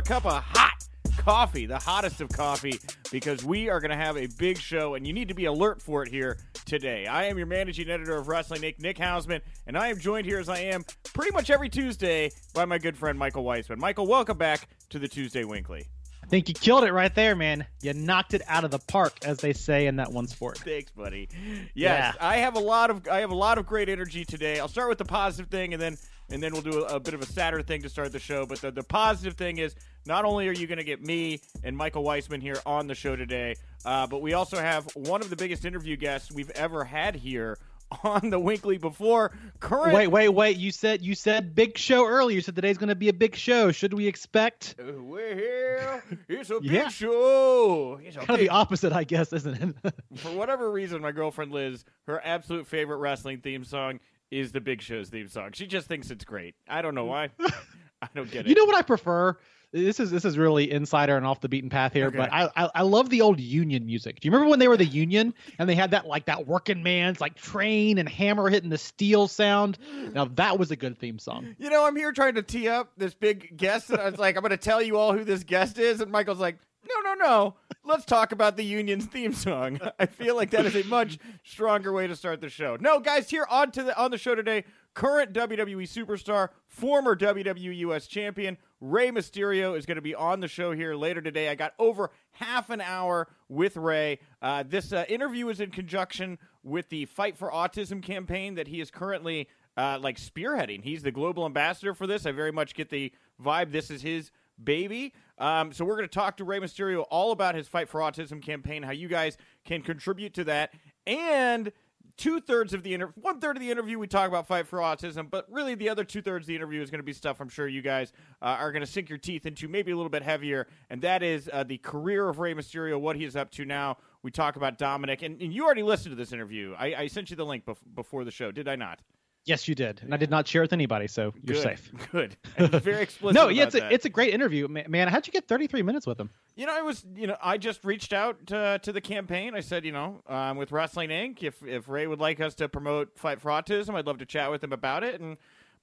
a cup of hot coffee, the hottest of coffee, because we are going to have a big show and you need to be alert for it here today. I am your managing editor of Wrestling Inc., Nick Hausman, and I am joined here as I am pretty much every Tuesday by my good friend Michael Weisman. Michael, welcome back to the Tuesday Winkley. Think you killed it right there, man. You knocked it out of the park, as they say in that one sport. Thanks, buddy. Yes, I have a lot of I have a lot of great energy today. I'll start with the positive thing, and then and then we'll do a, a bit of a sadder thing to start the show. But the, the positive thing is not only are you going to get me and Michael Weisman here on the show today, uh, but we also have one of the biggest interview guests we've ever had here on the Winkley before. Current Wait, wait, wait. You said you said big show earlier. You said today's going to be a big show. Should we expect Uh, We're here. It's a big Yeah. show. It's kind of the opposite, I guess, isn't it? For whatever reason, my girlfriend Liz, her absolute favorite wrestling theme song is the Big Show's theme song. She just thinks it's great. I don't know why. I don't get it. you know what I prefer? This is this is really insider and off the beaten path here, Okay. but I, I I love the old Union music. Do you remember when they were the Union and they had that like that working man's like train and hammer hitting the steel sound? Now that was a good theme song. You know, I'm here trying to tee up this big guest, and I was like, I'm going to tell you all who this guest is, and Michael's like, No, no, no. Let's talk about the Union's theme song. I feel like that is a much stronger way to start the show. No, guys, here on to the on the show today, current WWE superstar, former WWE US champion, Rey Mysterio is going to be on the show here later today. I got over half an hour with Rey. Uh, this uh, interview is in conjunction with the Fight for Autism campaign that he is currently uh, like spearheading. He's the global ambassador for this. I very much get the vibe this is his baby. Um, so we're going to talk to Rey Mysterio all about his Fight for Autism campaign, how you guys can contribute to that, and two thirds of the interview, one third of the interview, we talk about Fight for Autism, but really the other two thirds of the interview is going to be stuff I'm sure you guys uh, are going to sink your teeth into, maybe a little bit heavier, and that is uh, the career of Rey Mysterio, what he is up to now. We talk about Dominic, and, and you already listened to this interview. I, I sent you the link bef- before the show, did I not? Yes, you did, and I did not share it with anybody, so you're Good. safe. Good. Very explicit. No, yeah, it's a that. it's a great interview, man. How'd you get 33 minutes with him? You know, I was, you know, I just reached out to, to the campaign. I said, you know, um, with Wrestling Inc., if if Rey would like us to promote Fight for Autism, I'd love to chat with him about it. And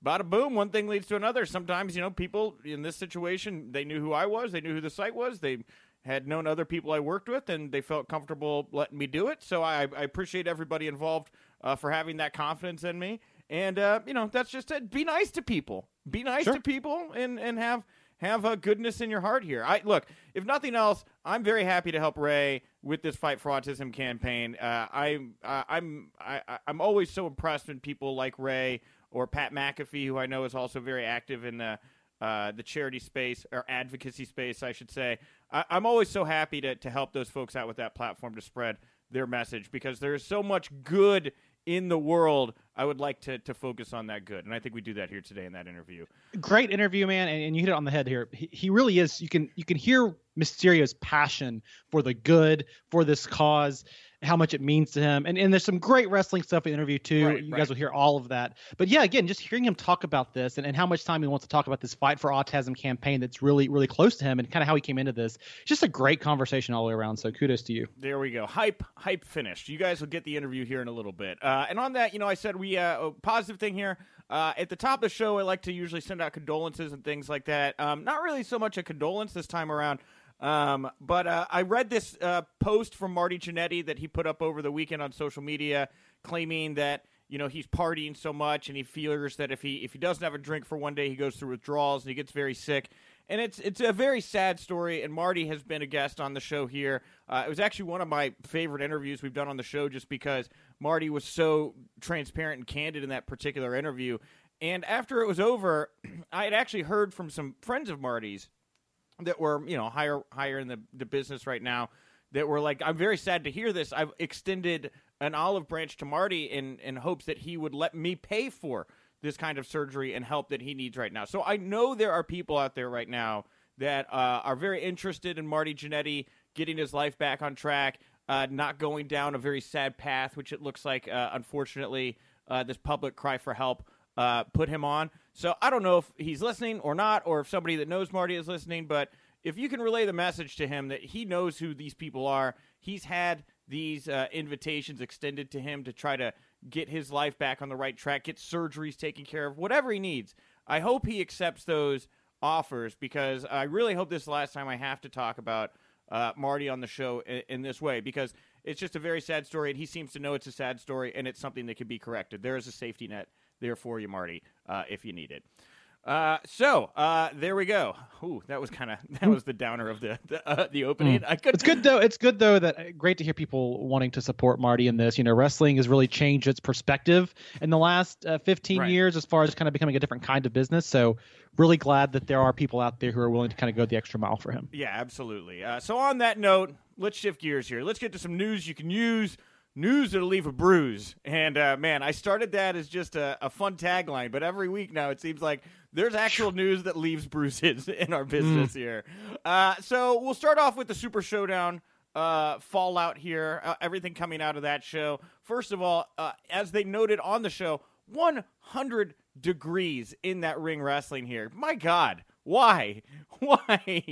bada boom, one thing leads to another. Sometimes, you know, people in this situation, they knew who I was, they knew who the site was, they had known other people I worked with, and they felt comfortable letting me do it. So I, I appreciate everybody involved uh, for having that confidence in me. And uh, you know, that's just it. Be nice to people. Be nice Sure. to people, and and have have a goodness in your heart here. I look, if nothing else, I'm very happy to help Rey with this fight for autism campaign. Uh, I, I I'm I, I'm always so impressed when people like Rey or Pat McAfee, who I know is also very active in the uh, the charity space or advocacy space, I should say. I, I'm always so happy to to help those folks out with that platform to spread their message because there is so much good in the world. I would like to to focus on that good, and I think we do that here today in that interview. Great interview, man, and, and you hit it on the head here. He, he really is. You can you can hear Mysterio's passion for the good, for this cause, how much it means to him, and and there's some great wrestling stuff in the interview too. Right, you right. guys will hear all of that. But yeah, again, just hearing him talk about this and, and how much time he wants to talk about this fight for autism campaign that's really really close to him, and kind of how he came into this. Just a great conversation all the way around. So kudos to you. There we go. Hype, hype finished. You guys will get the interview here in a little bit. Uh, and on that, you know, I said we uh, a positive thing here. Uh, at the top of the show, I like to usually send out condolences and things like that. Um, not really so much a condolence this time around. Um, but uh, I read this uh, post from Marty Jannetty that he put up over the weekend on social media, claiming that you know he's partying so much and he fears that if he if he doesn't have a drink for one day, he goes through withdrawals and he gets very sick. And it's it's a very sad story. And Marty has been a guest on the show here. Uh, it was actually one of my favorite interviews we've done on the show, just because Marty was so transparent and candid in that particular interview. And after it was over, I had actually heard from some friends of Marty's that were you know higher higher in the, the business right now that were like i'm very sad to hear this. I've extended an olive branch to marty in in hopes that he would let me pay for this kind of surgery and help that he needs right now. So i know there are people out there right now that uh, are very interested in marty Jannetty getting his life back on track uh, not going down a very sad path which it looks like uh, unfortunately uh, this public cry for help uh, put him on. So I don't know if he's listening or not, or if somebody that knows Marty is listening. But if you can relay the message to him that he knows who these people are, he's had these uh, invitations extended to him to try to get his life back on the right track, get surgeries taken care of, whatever he needs. I hope he accepts those offers because I really hope this is the last time I have to talk about uh, Marty on the show in, in, this way because it's just a very sad story, and he seems to know it's a sad story, and it's something that can be corrected. There is a safety net there for you, Marty, uh, if you need it. Uh, so uh, there we go. Ooh, that was kind of that was the downer of the the, uh, the opening. Mm. I could. It's good though. It's good though that uh, great to hear people wanting to support Marty in this. You know, wrestling has really changed its perspective in the last uh, 15 right. years as far as kind of becoming a different kind of business. So really glad that there are people out there who are willing to kind of go the extra mile for him. Yeah, absolutely. Uh, so on that note, let's shift gears here. Let's get to some news you can use news that'll leave a bruise. And uh, man, I started that as just a, a, fun tagline, but every week now it seems like there's actual news that leaves bruises in our business mm. here. Uh, so we'll start off with the Super Showdown uh, fallout here, uh, everything coming out of that show. First of all, uh, as they noted on the show, 100 degrees in that ring wrestling here. My God, why? Why?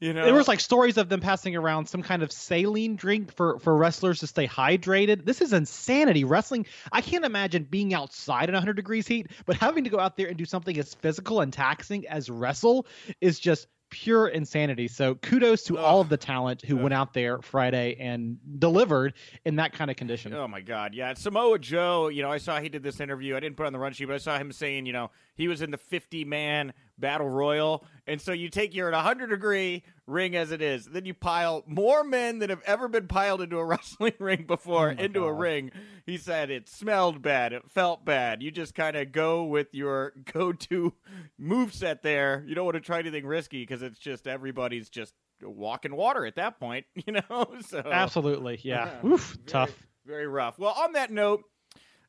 You know, there was like stories of them passing around some kind of saline drink for for wrestlers to stay hydrated. This is insanity. Wrestling, I can't imagine being outside in 100 degrees heat, but having to go out there and do something as physical and taxing as wrestle is just pure insanity. So kudos to Ugh. all of the talent who Ugh. went out there Friday and delivered in that kind of condition. Oh my God, yeah. Samoa Joe, you know, I saw he did this interview. I didn't put on the run sheet, but I saw him saying, you know, he was in the 50 man battle royal, and so you take your 100 degree ring as it is, then you pile more men that have ever been piled into a wrestling ring before oh into God. a ring. He said it smelled bad, it felt bad. You just kind of go with your go to move set there. You don't want to try anything risky because it's just everybody's just walking water at that point, you know. So absolutely, yeah. Oof, very, tough, very rough. Well, on that note,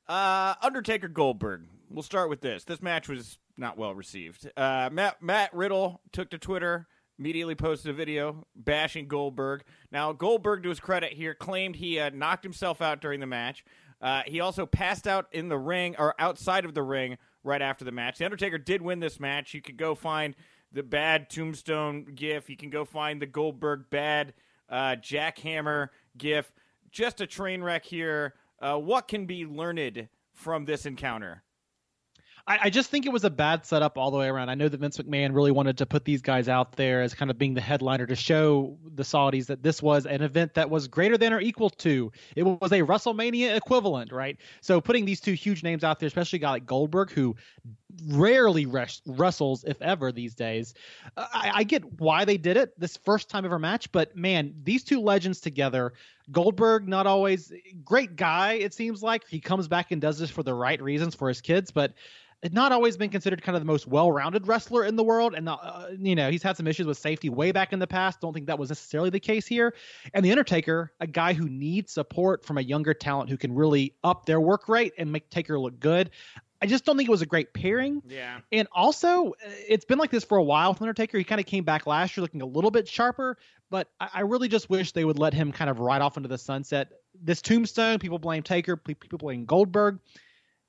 uh, Undertaker Goldberg. We'll start with this. This match was not well received. Uh, Matt Matt Riddle took to Twitter, immediately posted a video bashing Goldberg. Now Goldberg, to his credit here, claimed he knocked himself out during the match. Uh, he also passed out in the ring or outside of the ring right after the match. The Undertaker did win this match. You could go find the bad Tombstone gif. You can go find the Goldberg bad uh, jackhammer gif. Just a train wreck here. Uh, what can be learned from this encounter? I, I, just think it was a bad setup all the way around. I know that Vince McMahon really wanted to put these guys out there as kind of being the headliner to show the Saudis that this was an event that was greater than or equal to. It was a WrestleMania equivalent, right? So putting these two huge names out there, especially a guy like Goldberg, who rarely res- wrestles, if ever, these days. I, I get why they did it this first time ever match, but man, these two legends together. Goldberg, not always great guy, it seems like. He comes back and does this for the right reasons for his kids, but not always been considered kind of the most well-rounded wrestler in the world, and uh, you know he's had some issues with safety way back in the past. Don't think that was necessarily the case here. And the Undertaker, a guy who needs support from a younger talent who can really up their work rate and make Taker look good. I just don't think it was a great pairing. Yeah. And also, uh, it's been like this for a while with Undertaker. He kind of came back last year looking a little bit sharper, but I, I really just wish they would let him kind of ride off into the sunset. This Tombstone, people blame Taker, people blame Goldberg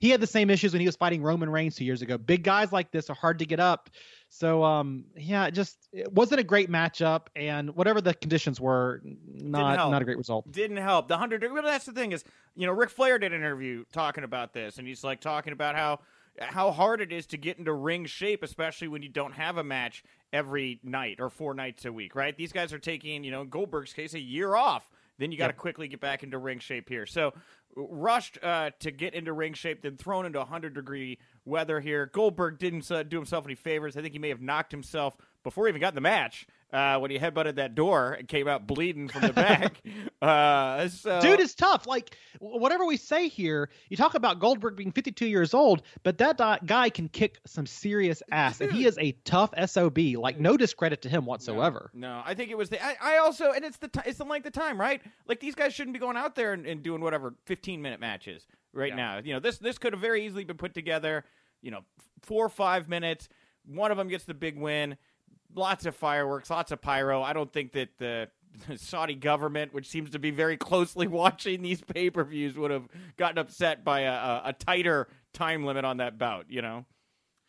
he had the same issues when he was fighting Roman Reigns two years ago. Big guys like this are hard to get up. So um yeah, just it wasn't a great matchup, and whatever the conditions were, not not a great result. Didn't help. The hundred. Well, that's the thing is, you know, Ric Flair did an interview talking about this, and he's like talking about how how hard it is to get into ring shape, especially when you don't have a match every night or four nights a week, right? These guys are taking, you know, in Goldberg's case, a year off. Then you got to yep. quickly get back into ring shape here. So rushed uh, to get into ring shape, then thrown into 100 degree weather here. Goldberg didn't uh, do himself any favors. I think he may have knocked himself before he even got in the match uh, when he headbutted that door and came out bleeding from the back. uh, so... Dude is tough. Like whatever we say here, you talk about Goldberg being 52 years old, but that guy can kick some serious ass, and he is a tough sob. Like no discredit to him whatsoever. No, no I think it was the. I, I, also, and it's the t- it's the length of time, right? Like these guys shouldn't be going out there and, and doing whatever 15 minute matches right yeah. now. You know, this this could have very easily been put together. You know, four or five minutes. One of them gets the big win lots of fireworks, lots of pyro. I don't think that the Saudi government, which seems to be very closely watching these pay per views, would have gotten upset by a, a, a, tighter time limit on that bout. You know.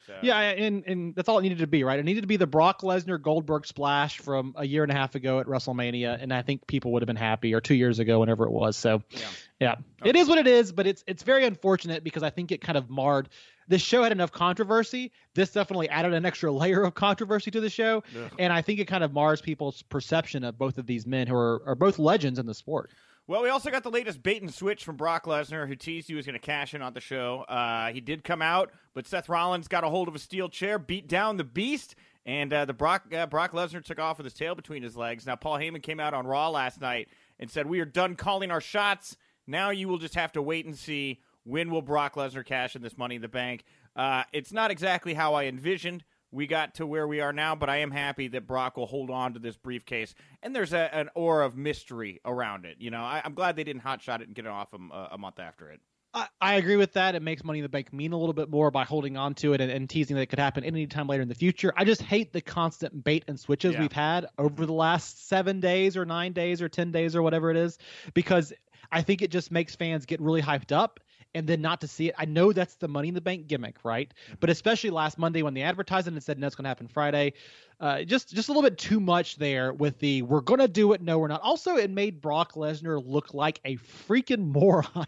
So. Yeah, and and that's all it needed to be, right? It needed to be the Brock Lesnar Goldberg splash from a year and a half ago at WrestleMania, and I think people would have been happy, or two years ago, whenever it was. So, Yeah. yeah, Okay. it is what it is, but it's it's very unfortunate because I think it kind of marred. This show had enough controversy. This definitely added an extra layer of controversy to the show, Ugh. and I think it kind of mars people's perception of both of these men who are, are both legends in the sport. Well, we also got the latest bait and switch from Brock Lesnar, who teased he was going to cash in on the show. Uh, he did come out, but Seth Rollins got a hold of a steel chair, beat down the Beast, and uh, the Brock uh, Brock Lesnar took off with his tail between his legs. Now, Paul Heyman came out on Raw last night and said, "We are done calling our shots. Now you will just have to wait and see when will Brock Lesnar cash in this Money in the Bank." Uh, it's not exactly how I envisioned we got to where we are now, but I am happy that Brock will hold on to this briefcase. And there's a, an aura of mystery around it. You know, I, I'm glad they didn't hotshot it and get it off him uh, a month after it. I, I agree with that. It makes Money in the Bank mean a little bit more by holding on to it and, and teasing that it could happen any time later in the future. I just hate the constant bait and switches Yeah. we've had over the last seven days or nine days or 10 days or whatever it is, because I think it just makes fans get really hyped up and then not to see it. I know that's the Money in the Bank gimmick, right? Mm-hmm. But especially last Monday when they advertised it and said, no, it's going to happen Friday. Uh, just just a little bit too much there with the we're gonna do it. No we're not. Also it made brock lesnar look like a freaking moron.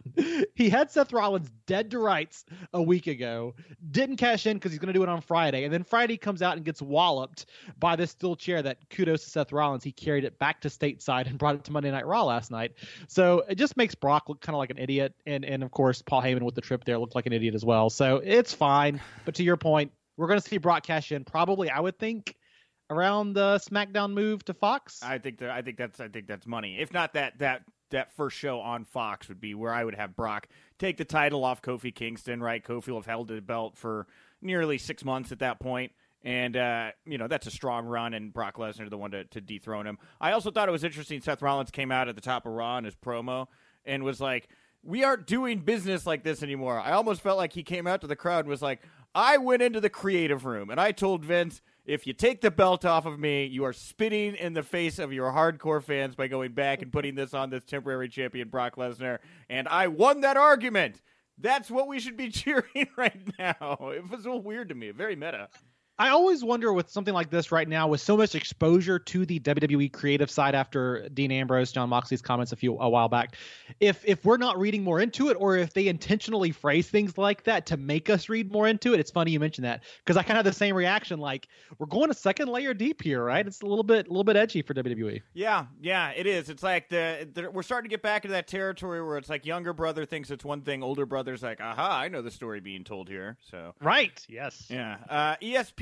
He had seth rollins dead to rights a week ago didn't cash in because he's gonna do it on friday and then friday comes out and gets walloped by this steel chair that kudos to seth rollins he carried it back to stateside and brought it to monday night raw last night. So it just makes brock look kind of like an idiot and and of course paul heyman with the trip there looked like an idiot as well. So it's fine. But to your point we're gonna see brock cash in probably i would think around the SmackDown move to Fox. I think that I think that's I think that's money. If not that that that first show on Fox would be where I would have Brock take the title off Kofi Kingston. Right, Kofi will have held the belt for nearly six months at that point. And uh, you know that's a strong run, and Brock Lesnar the one to, to dethrone him. I also thought it was interesting. Seth Rollins came out at the top of Raw in his promo and was like, "We aren't doing business like this anymore." I almost felt like he came out to the crowd and was like, "I went into the creative room and I told Vince." If you take the belt off of me, you are spitting in the face of your hardcore fans by going back and putting this on this temporary champion, Brock Lesnar. And I won that argument. That's what we should be cheering right now. It was so weird to me. Very meta. I always wonder with something like this right now, with so much exposure to the WWE creative side after Dean Ambrose, Jon Moxley's comments a few a while back, if if we're not reading more into it, or if they intentionally phrase things like that to make us read more into it. It's funny you mentioned that because I kind of had the same reaction. Like we're going a second layer deep here, right? It's a little bit a little bit edgy for. WWE. Yeah, yeah, it is. It's like the, the we're starting to get back into that territory where it's like younger brother thinks it's one thing, older brother's like, aha, I know the story being told here. So Right. Yes. Yeah. Uh,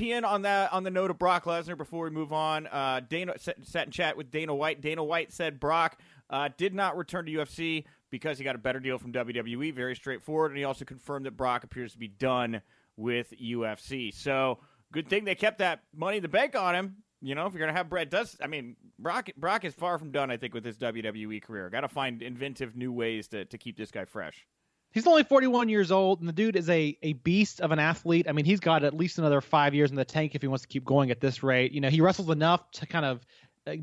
ESPN on that on the note of Brock Lesnar. Before we move on, uh, Dana sat, in chat with Dana White. Dana White said Brock uh, did not return to UFC because he got a better deal from WWE. Very straightforward, and he also confirmed that Brock appears to be done with UFC. So good thing they kept that money in the bank on him. You know, if you're gonna have Brett, does I mean Brock? Brock is far from done. I think with his WWE career, got to find inventive new ways to to keep this guy fresh. He's only 41 years old, and the dude is a, a beast of an athlete. I mean, he's got at least another five years in the tank if he wants to keep going at this rate. You know, he wrestles enough to kind of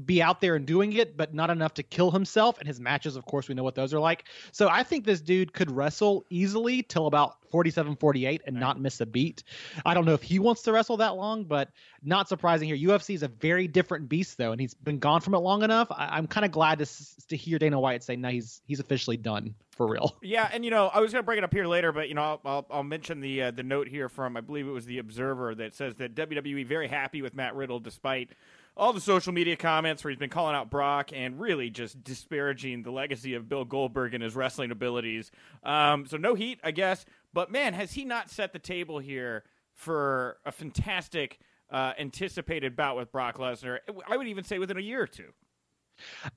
be out there and doing it, but not enough to kill himself. And his matches, of course, we know what those are like. So I think this dude could wrestle easily till about 47, 48 and not miss a beat. I don't know if he wants to wrestle that long, but not surprising here. UFC is a very different beast, though, and he's been gone from it long enough. I, I'm kind of glad to s- to hear Dana White say, "No, he's he's officially done for real." Yeah, and you know, I was going to bring it up here later, but you know, I'll, I'll, I'll mention the uh, the note here from I believe it was the Observer that says that WWE very happy with Matt Riddle despite all the social media comments where he's been calling out Brock and really just disparaging the legacy of Bill Goldberg and his wrestling abilities. Um, so no heat, I guess. But man, has he not set the table here for a fantastic uh, anticipated bout with Brock Lesnar? I would even say within a year or two.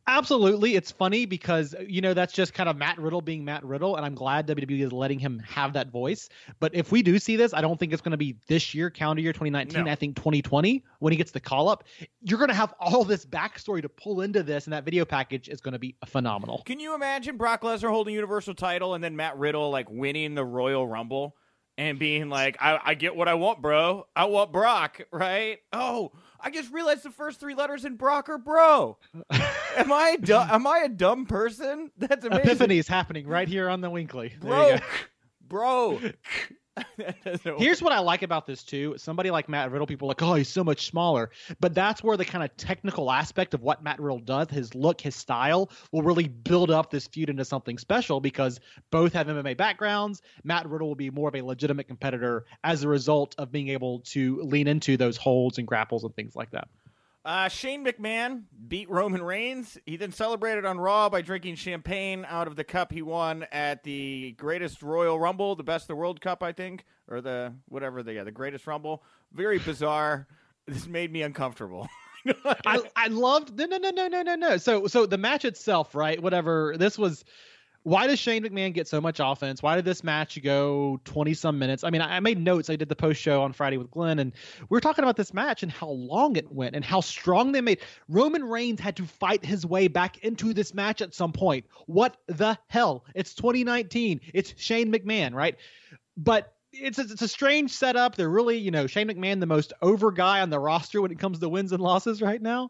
Absolutely. It's funny because, uh, you know, that's just kind of Matt Riddle being Matt Riddle. And I'm glad WWE is letting him have that voice. But if we do see this, I don't think it's going to be this year, calendar year 2019. No. I think 2020, when he gets the call up, you're going to have all this backstory to pull into this. And that video package is going to be phenomenal. Can you imagine Brock Lesnar holding Universal title and then Matt Riddle like winning the Royal Rumble and being like, I, I get what I want, bro. I want Brock, right? Oh, I just realized the first three letters in Brock are bro. am I du- am I a dumb person? That's amazing. Epiphany is happening right here on the Winkley. There you bro, bro. Here's what I like about this too. Somebody like Matt Riddle, people like, oh, he's so much smaller. But that's where the kind of technical aspect of what Matt Riddle does, his look, his style, will really build up this feud into something special because both have MMA backgrounds. Matt Riddle will be more of a legitimate competitor as a result of being able to lean into those holds and grapples and things like that. Uh, Shane McMahon beat Roman Reigns. He then celebrated on Raw by drinking champagne out of the cup he won at the greatest Royal Rumble, the best of the World Cup, I think, or the whatever the yeah, the greatest Rumble. Very bizarre. this made me uncomfortable. I I loved no no no no no no no. So so the match itself, right? Whatever. This was why does Shane McMahon get so much offense? Why did this match go 20 some minutes? I mean, I, made notes. I did the post show on Friday with Glenn, and we were talking about this match and how long it went and how strong they made. Roman Reigns had to fight his way back into this match at some point. What the hell? It's 2019. It's Shane McMahon, right? But it's a, it's a strange setup. They're really, you know, Shane McMahon, the most over guy on the roster when it comes to wins and losses right now.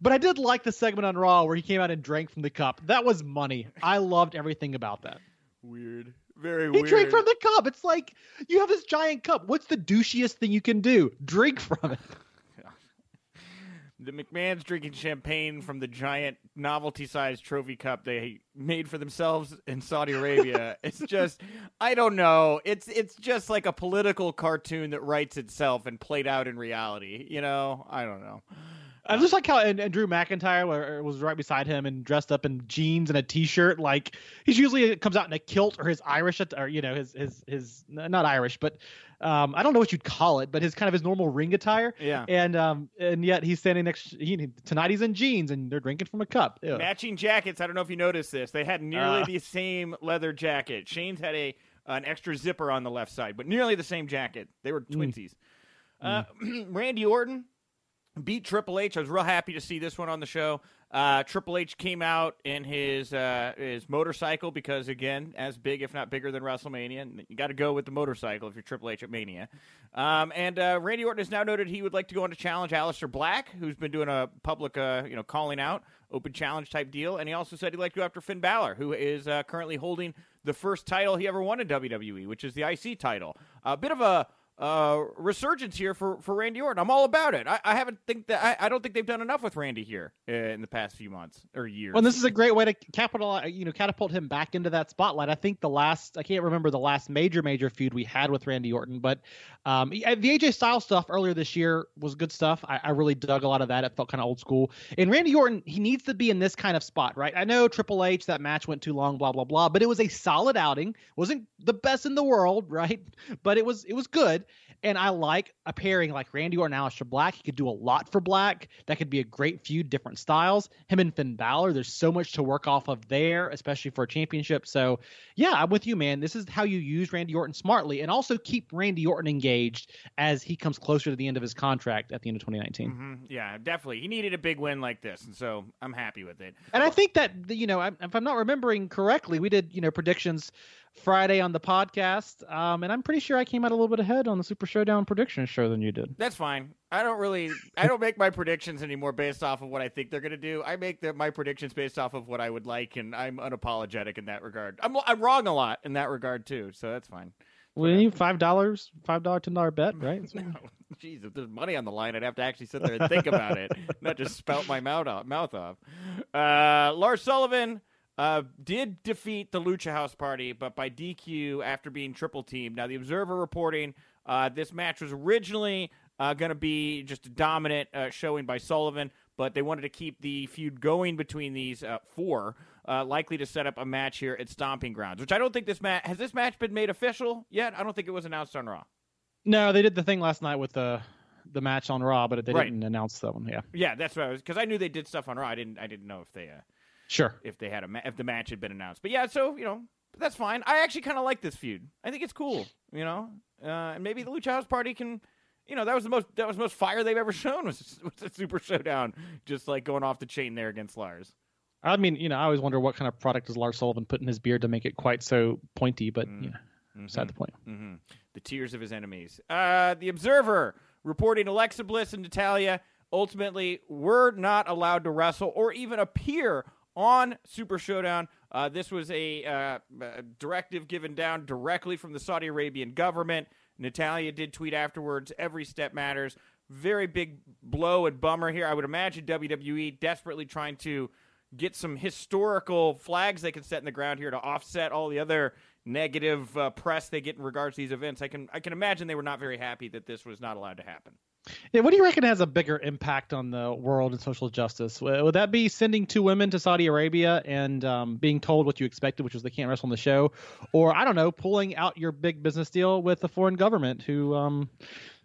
But I did like the segment on Raw where he came out and drank from the cup. That was money. I loved everything about that. Weird. Very he weird. He drank from the cup. It's like you have this giant cup. What's the douchiest thing you can do? Drink from it. The McMahon's drinking champagne from the giant novelty-sized trophy cup they made for themselves in Saudi Arabia. it's just, I don't know. It's it's just like a political cartoon that writes itself and played out in reality. You know, I don't know. I just like how and, and Drew McIntyre was right beside him and dressed up in jeans and a t-shirt. Like he's usually comes out in a kilt or his Irish or you know his his his not Irish, but um, I don't know what you'd call it, but his kind of his normal ring attire. Yeah. And um and yet he's standing next. He, tonight he's in jeans and they're drinking from a cup. Ew. Matching jackets. I don't know if you noticed this. They had nearly uh, the same leather jacket. Shane's had a an extra zipper on the left side, but nearly the same jacket. They were mm. twinsies. Mm. Uh, Randy Orton beat Triple H. I was real happy to see this one on the show. Uh, Triple H came out in his uh, his motorcycle because, again, as big if not bigger than WrestleMania, you got to go with the motorcycle if you're Triple H at Mania. Um, and uh, Randy Orton has now noted he would like to go on to challenge Aleister Black, who's been doing a public, uh, you know, calling out, open challenge type deal. And he also said he'd like to go after Finn Balor, who is uh, currently holding the first title he ever won in WWE, which is the IC title. A bit of a uh, resurgence here for, for Randy Orton. I'm all about it. I, I haven't think that I, I don't think they've done enough with Randy here uh, in the past few months or years. Well, this is a great way to capitalize, you know, catapult him back into that spotlight. I think the last I can't remember the last major major feud we had with Randy Orton, but um, the AJ Styles stuff earlier this year was good stuff. I, I really dug a lot of that. It felt kind of old school. And Randy Orton, he needs to be in this kind of spot, right? I know Triple H that match went too long, blah blah blah, but it was a solid outing. wasn't the best in the world, right? But it was it was good. And I like a pairing like Randy Orton and Aleister Black. He could do a lot for Black. That could be a great feud, different styles. Him and Finn Balor, there's so much to work off of there, especially for a championship. So, yeah, I'm with you, man. This is how you use Randy Orton smartly and also keep Randy Orton engaged as he comes closer to the end of his contract at the end of 2019. Mm-hmm. Yeah, definitely. He needed a big win like this, and so I'm happy with it. And I think that, you know, if I'm not remembering correctly, we did, you know, predictions Friday on the podcast, um, and I'm pretty sure I came out a little bit ahead on the Super Showdown prediction show than you did. That's fine. I don't really, I don't make my predictions anymore based off of what I think they're going to do. I make the, my predictions based off of what I would like, and I'm unapologetic in that regard. I'm, I'm wrong a lot in that regard too, so that's fine. Well, you five dollars, five dollar, ten dollar bet, right? no, jeez, if there's money on the line, I'd have to actually sit there and think about it, not just spout my mouth off. Mouth off. Uh, Lars Sullivan uh, did defeat the Lucha House Party, but by DQ after being triple teamed. Now, the Observer reporting uh, this match was originally uh, going to be just a dominant uh, showing by Sullivan, but they wanted to keep the feud going between these uh, four, uh, likely to set up a match here at Stomping Grounds, which I don't think this match has this match been made official yet. I don't think it was announced on Raw. No, they did the thing last night with the the match on Raw, but they right. didn't announce that one. Yeah, yeah, that's what I was because I knew they did stuff on Raw. I didn't I didn't know if they Sure. If they had a ma- if the match had been announced, but yeah, so you know that's fine. I actually kind of like this feud. I think it's cool. You know, uh, and maybe the Lucha House Party can. You know that was the most that was the most fire they've ever shown was, was a Super Showdown, just like going off the chain there against Lars. I mean, you know, I always wonder what kind of product does Lars Sullivan put in his beard to make it quite so pointy, but mm. yeah, mm-hmm. beside the point. Mm-hmm. The tears of his enemies. Uh, the Observer reporting Alexa Bliss and Natalya ultimately were not allowed to wrestle or even appear on Super Showdown Uh, this was a, uh, a directive given down directly from the Saudi Arabian government. Natalya did tweet afterwards. Every step matters. Very big blow and bummer here. I would imagine WWE desperately trying to get some historical flags they can set in the ground here to offset all the other negative uh, press they get in regards to these events. I can I can imagine they were not very happy that this was not allowed to happen. Yeah, what do you reckon has a bigger impact on the world and social justice? Would that be sending two women to Saudi Arabia and um, being told what you expected, which was they can't wrestle on the show, or I don't know, pulling out your big business deal with a foreign government who um,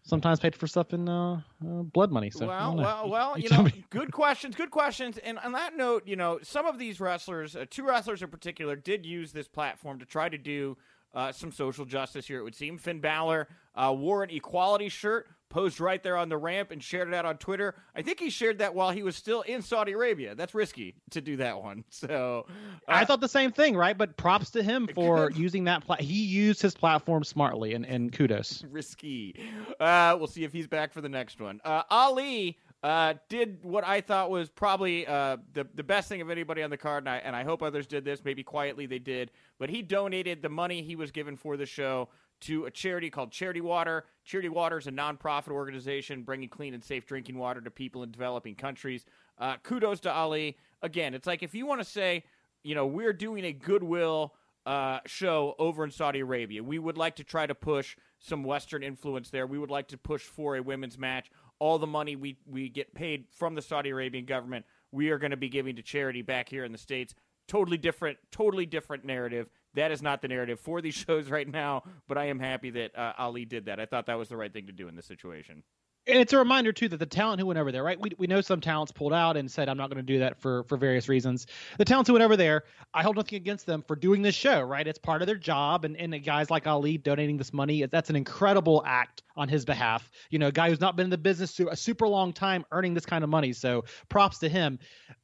sometimes paid for stuff in uh, uh, blood money. So well, well, well, you, you know, good questions, good questions. And on that note, you know, some of these wrestlers, uh, two wrestlers in particular, did use this platform to try to do uh, some social justice here. It would seem Finn Balor uh, wore an equality shirt, posed right there on the ramp, and shared it out on Twitter. I think he shared that while he was still in Saudi Arabia. That's risky to do that one. So uh, I thought the same thing, right? But props to him for using that. Pla- he used his platform smartly, and, and kudos. risky. Uh, we'll see if he's back for the next one. Uh, Ali. Uh, did what I thought was probably uh, the the best thing of anybody on the card, and I, and I hope others did this. Maybe quietly they did, but he donated the money he was given for the show to a charity called Charity Water. Charity Water is a nonprofit organization bringing clean and safe drinking water to people in developing countries. Uh, kudos to Ali. Again, it's like if you want to say, you know, we're doing a goodwill uh, show over in Saudi Arabia, we would like to try to push some Western influence there. We would like to push for a women's match. All the money we, we get paid from the Saudi Arabian government, we are going to be giving to charity back here in the States. Totally different, totally different narrative. That is not the narrative for these shows right now, but I am happy that uh, Ali did that. I thought that was the right thing to do in this situation. And it's a reminder too that the talent who went over there, right? We, we know some talents pulled out and said, "I'm not going to do that for for various reasons." The talents who went over there, I hold nothing against them for doing this show, right? It's part of their job, and and guys like Ali donating this money, that's an incredible act on his behalf. You know, a guy who's not been in the business a super long time, earning this kind of money. So props to him.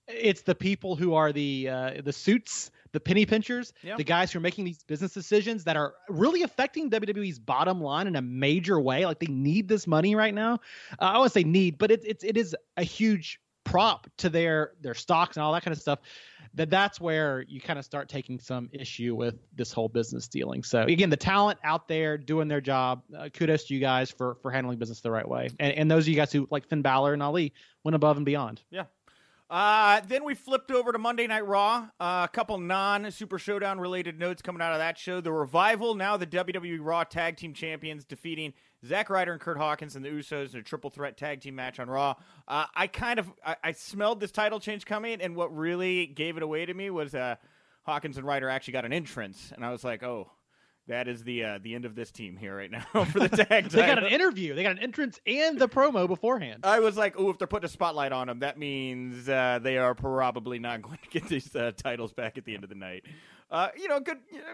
It's the people who are the uh, the suits the penny pinchers, yep. the guys who are making these business decisions that are really affecting WWE's bottom line in a major way. Like they need this money right now. Uh, I won't say need, but it's it's it is a huge prop to their their stocks and all that kind of stuff. That that's where you kind of start taking some issue with this whole business dealing. So again, the talent out there doing their job. Uh, kudos to you guys for for handling business the right way, and, and those of you guys who like Finn Balor and Ali went above and beyond. Yeah, uh, then we flipped over to Monday Night Raw. Uh, a couple non Super Showdown related notes coming out of that show. The Revival, now the WWE Raw Tag Team Champions, defeating Zack Ryder and Kurt Hawkins and the Usos in a triple threat tag team match on Raw. Uh, I kind of I, I, smelled this title change coming, and what really gave it away to me was uh, Hawkins and Ryder actually got an entrance, and I was like, oh, that is the uh, the end of this team here right now for the tag. Team. They got an interview. They got an entrance and the promo beforehand. I was like, oh, if they're putting a spotlight on them, that means uh, they are probably not going to get these uh, titles back at the end of the night. Uh, you know, good, you know,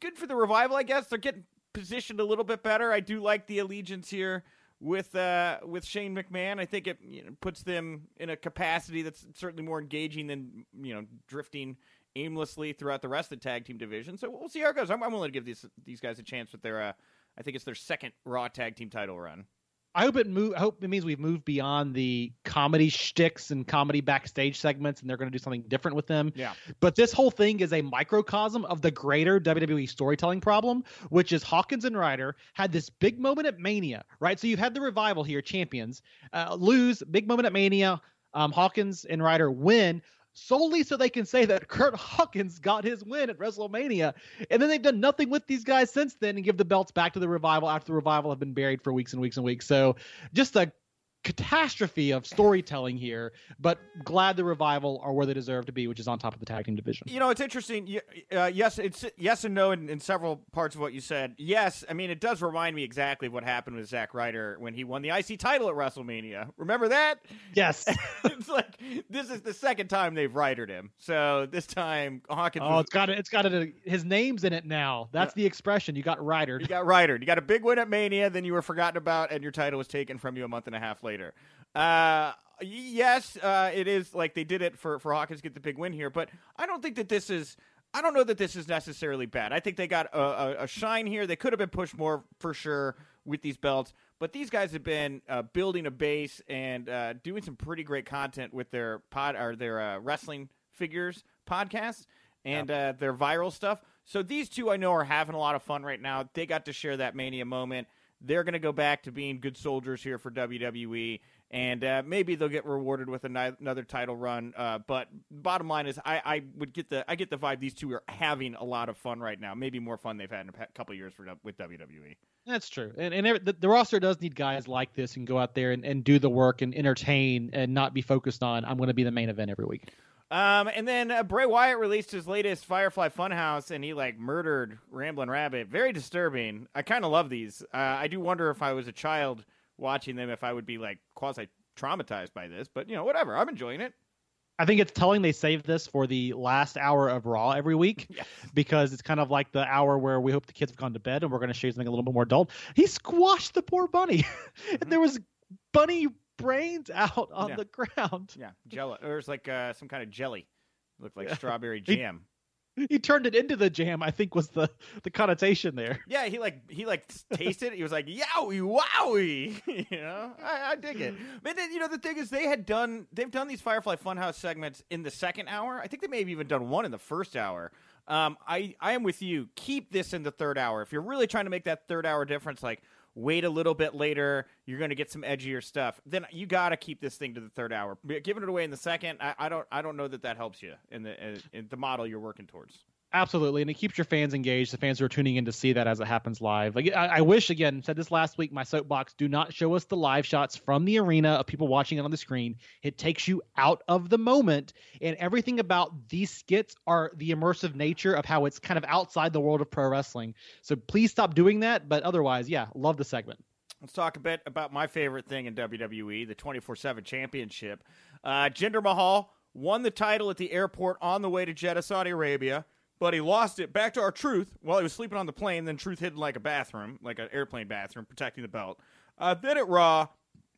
good for the revival, I guess. They're getting positioned a little bit better. I do like the allegiance here with uh, with Shane McMahon. I think it you know, puts them in a capacity that's certainly more engaging than you know drifting aimlessly throughout the rest of the tag team division. So we'll see how it goes. I'm, I'm willing to give these these guys a chance with their. Uh, I think it's their second Raw tag team title run. I hope it move. I hope it means we've moved beyond the comedy shticks and comedy backstage segments, and they're going to do something different with them. Yeah. But this whole thing is a microcosm of the greater WWE storytelling problem, which is Hawkins and Ryder had this big moment at Mania, right? So you've had the revival here, champions uh, lose, big moment at Mania. Um, Hawkins and Ryder win solely so they can say that Kurt Hawkins got his win at WrestleMania. And then they've done nothing with these guys since then and give the belts back to the revival after the revival have been buried for weeks and weeks and weeks. So just a catastrophe of storytelling here, but glad the revival are where they deserve to be, which is on top of the tag team division. You know, it's interesting. Uh, yes, it's yes and no in, in, several parts of what you said. Yes, I mean it does remind me exactly of what happened with Zack Ryder when he won the IC title at WrestleMania. Remember that? Yes. it's like this is the second time they've Rydered him. So this time Hawkins. Oh, was, it's got it. It's got it. His name's in it now. That's yeah. the expression. You got Rydered. You got Rydered. You got a big win at Mania, then you were forgotten about, and your title was taken from you a month and a half later later. Uh, yes, uh, it is like they did it for for Hawkins to get the big win here, but I don't think that this is. I don't know that this is necessarily bad. I think they got a, a, a shine here. They could have been pushed more for sure with these belts, but these guys have been uh, building a base and uh, doing some pretty great content with their pod or their uh, wrestling figures podcast. and uh, their viral stuff. So these two I know are having a lot of fun right now. They got to share that mania moment. They're going to go back to being good soldiers here for WWE, and uh, maybe they'll get rewarded with another title run. Uh, but bottom line is, I, I, would get the I get the vibe these two are having a lot of fun right now. Maybe more fun they've had in a couple years for, with WWE. That's true, and and the, the, roster does need guys like this and go out there and, and do the work and entertain and not be focused on I'm going to be the main event every week. Um, and then uh, Bray Wyatt released his latest Firefly Funhouse, and he like murdered Ramblin' Rabbit. Very disturbing. I kind of love these. Uh, I do wonder if I was a child watching them, if I would be like quasi traumatized by this. But you know, whatever. I'm enjoying it. I think it's telling they saved this for the last hour of Raw every week yes. because it's kind of like the hour where we hope the kids have gone to bed and we're going to show you something a little bit more adult. He squashed the poor bunny. Mm-hmm. there was bunny brains out on yeah. the ground. Yeah, jello. Or it's like uh, some kind of jelly. It looked like yeah. strawberry jam. He, he, turned it into the jam. I think was the the connotation there. Yeah, he like he like tasted. it. He was like yowie wowie. you know, I, I dig it. But then, you know the thing is, they had done they've done these Firefly Funhouse segments in the second hour. I think they may have even done one in the first hour. Um, I I am with you. Keep this in the third hour if you're really trying to make that third hour difference. Like wait a little bit later, you're going to get some edgier stuff. Then you got to keep this thing to the third hour. Giving it away in the second, I, I don't, I don't know that that helps you in the in the model you're working towards. Absolutely, and it keeps your fans engaged. The fans who are tuning in to see that as it happens live. Like I, I, wish, again, said this last week. My soapbox: do not show us the live shots from the arena of people watching it on the screen. It takes you out of the moment, and everything about these skits are the immersive nature of how it's kind of outside the world of pro wrestling. So please stop doing that. But otherwise, yeah, love the segment. Let's talk a bit about my favorite thing in WWE, the 24/7 Championship. Uh, Jinder Mahal won the title at the airport on the way to Jeddah, Saudi Arabia but he lost it back to R-Truth while he was sleeping on the plane. Then Truth hid in like a bathroom, like an airplane bathroom, protecting the belt. Uh, then at Raw,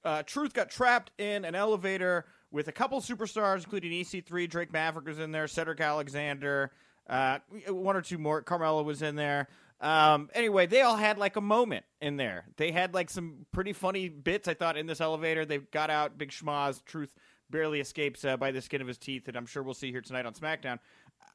uh, Truth got trapped in an elevator with a couple superstars, including EC3. Drake Maverick was in there, Cedric Alexander, uh, one or two more. Carmella was in there. Um, anyway, they all had like a moment in there. They had like some pretty funny bits, I thought, in this elevator. They got out, big schmaz. Truth barely escapes uh, by the skin of his teeth, and I'm sure we'll see here tonight on SmackDown.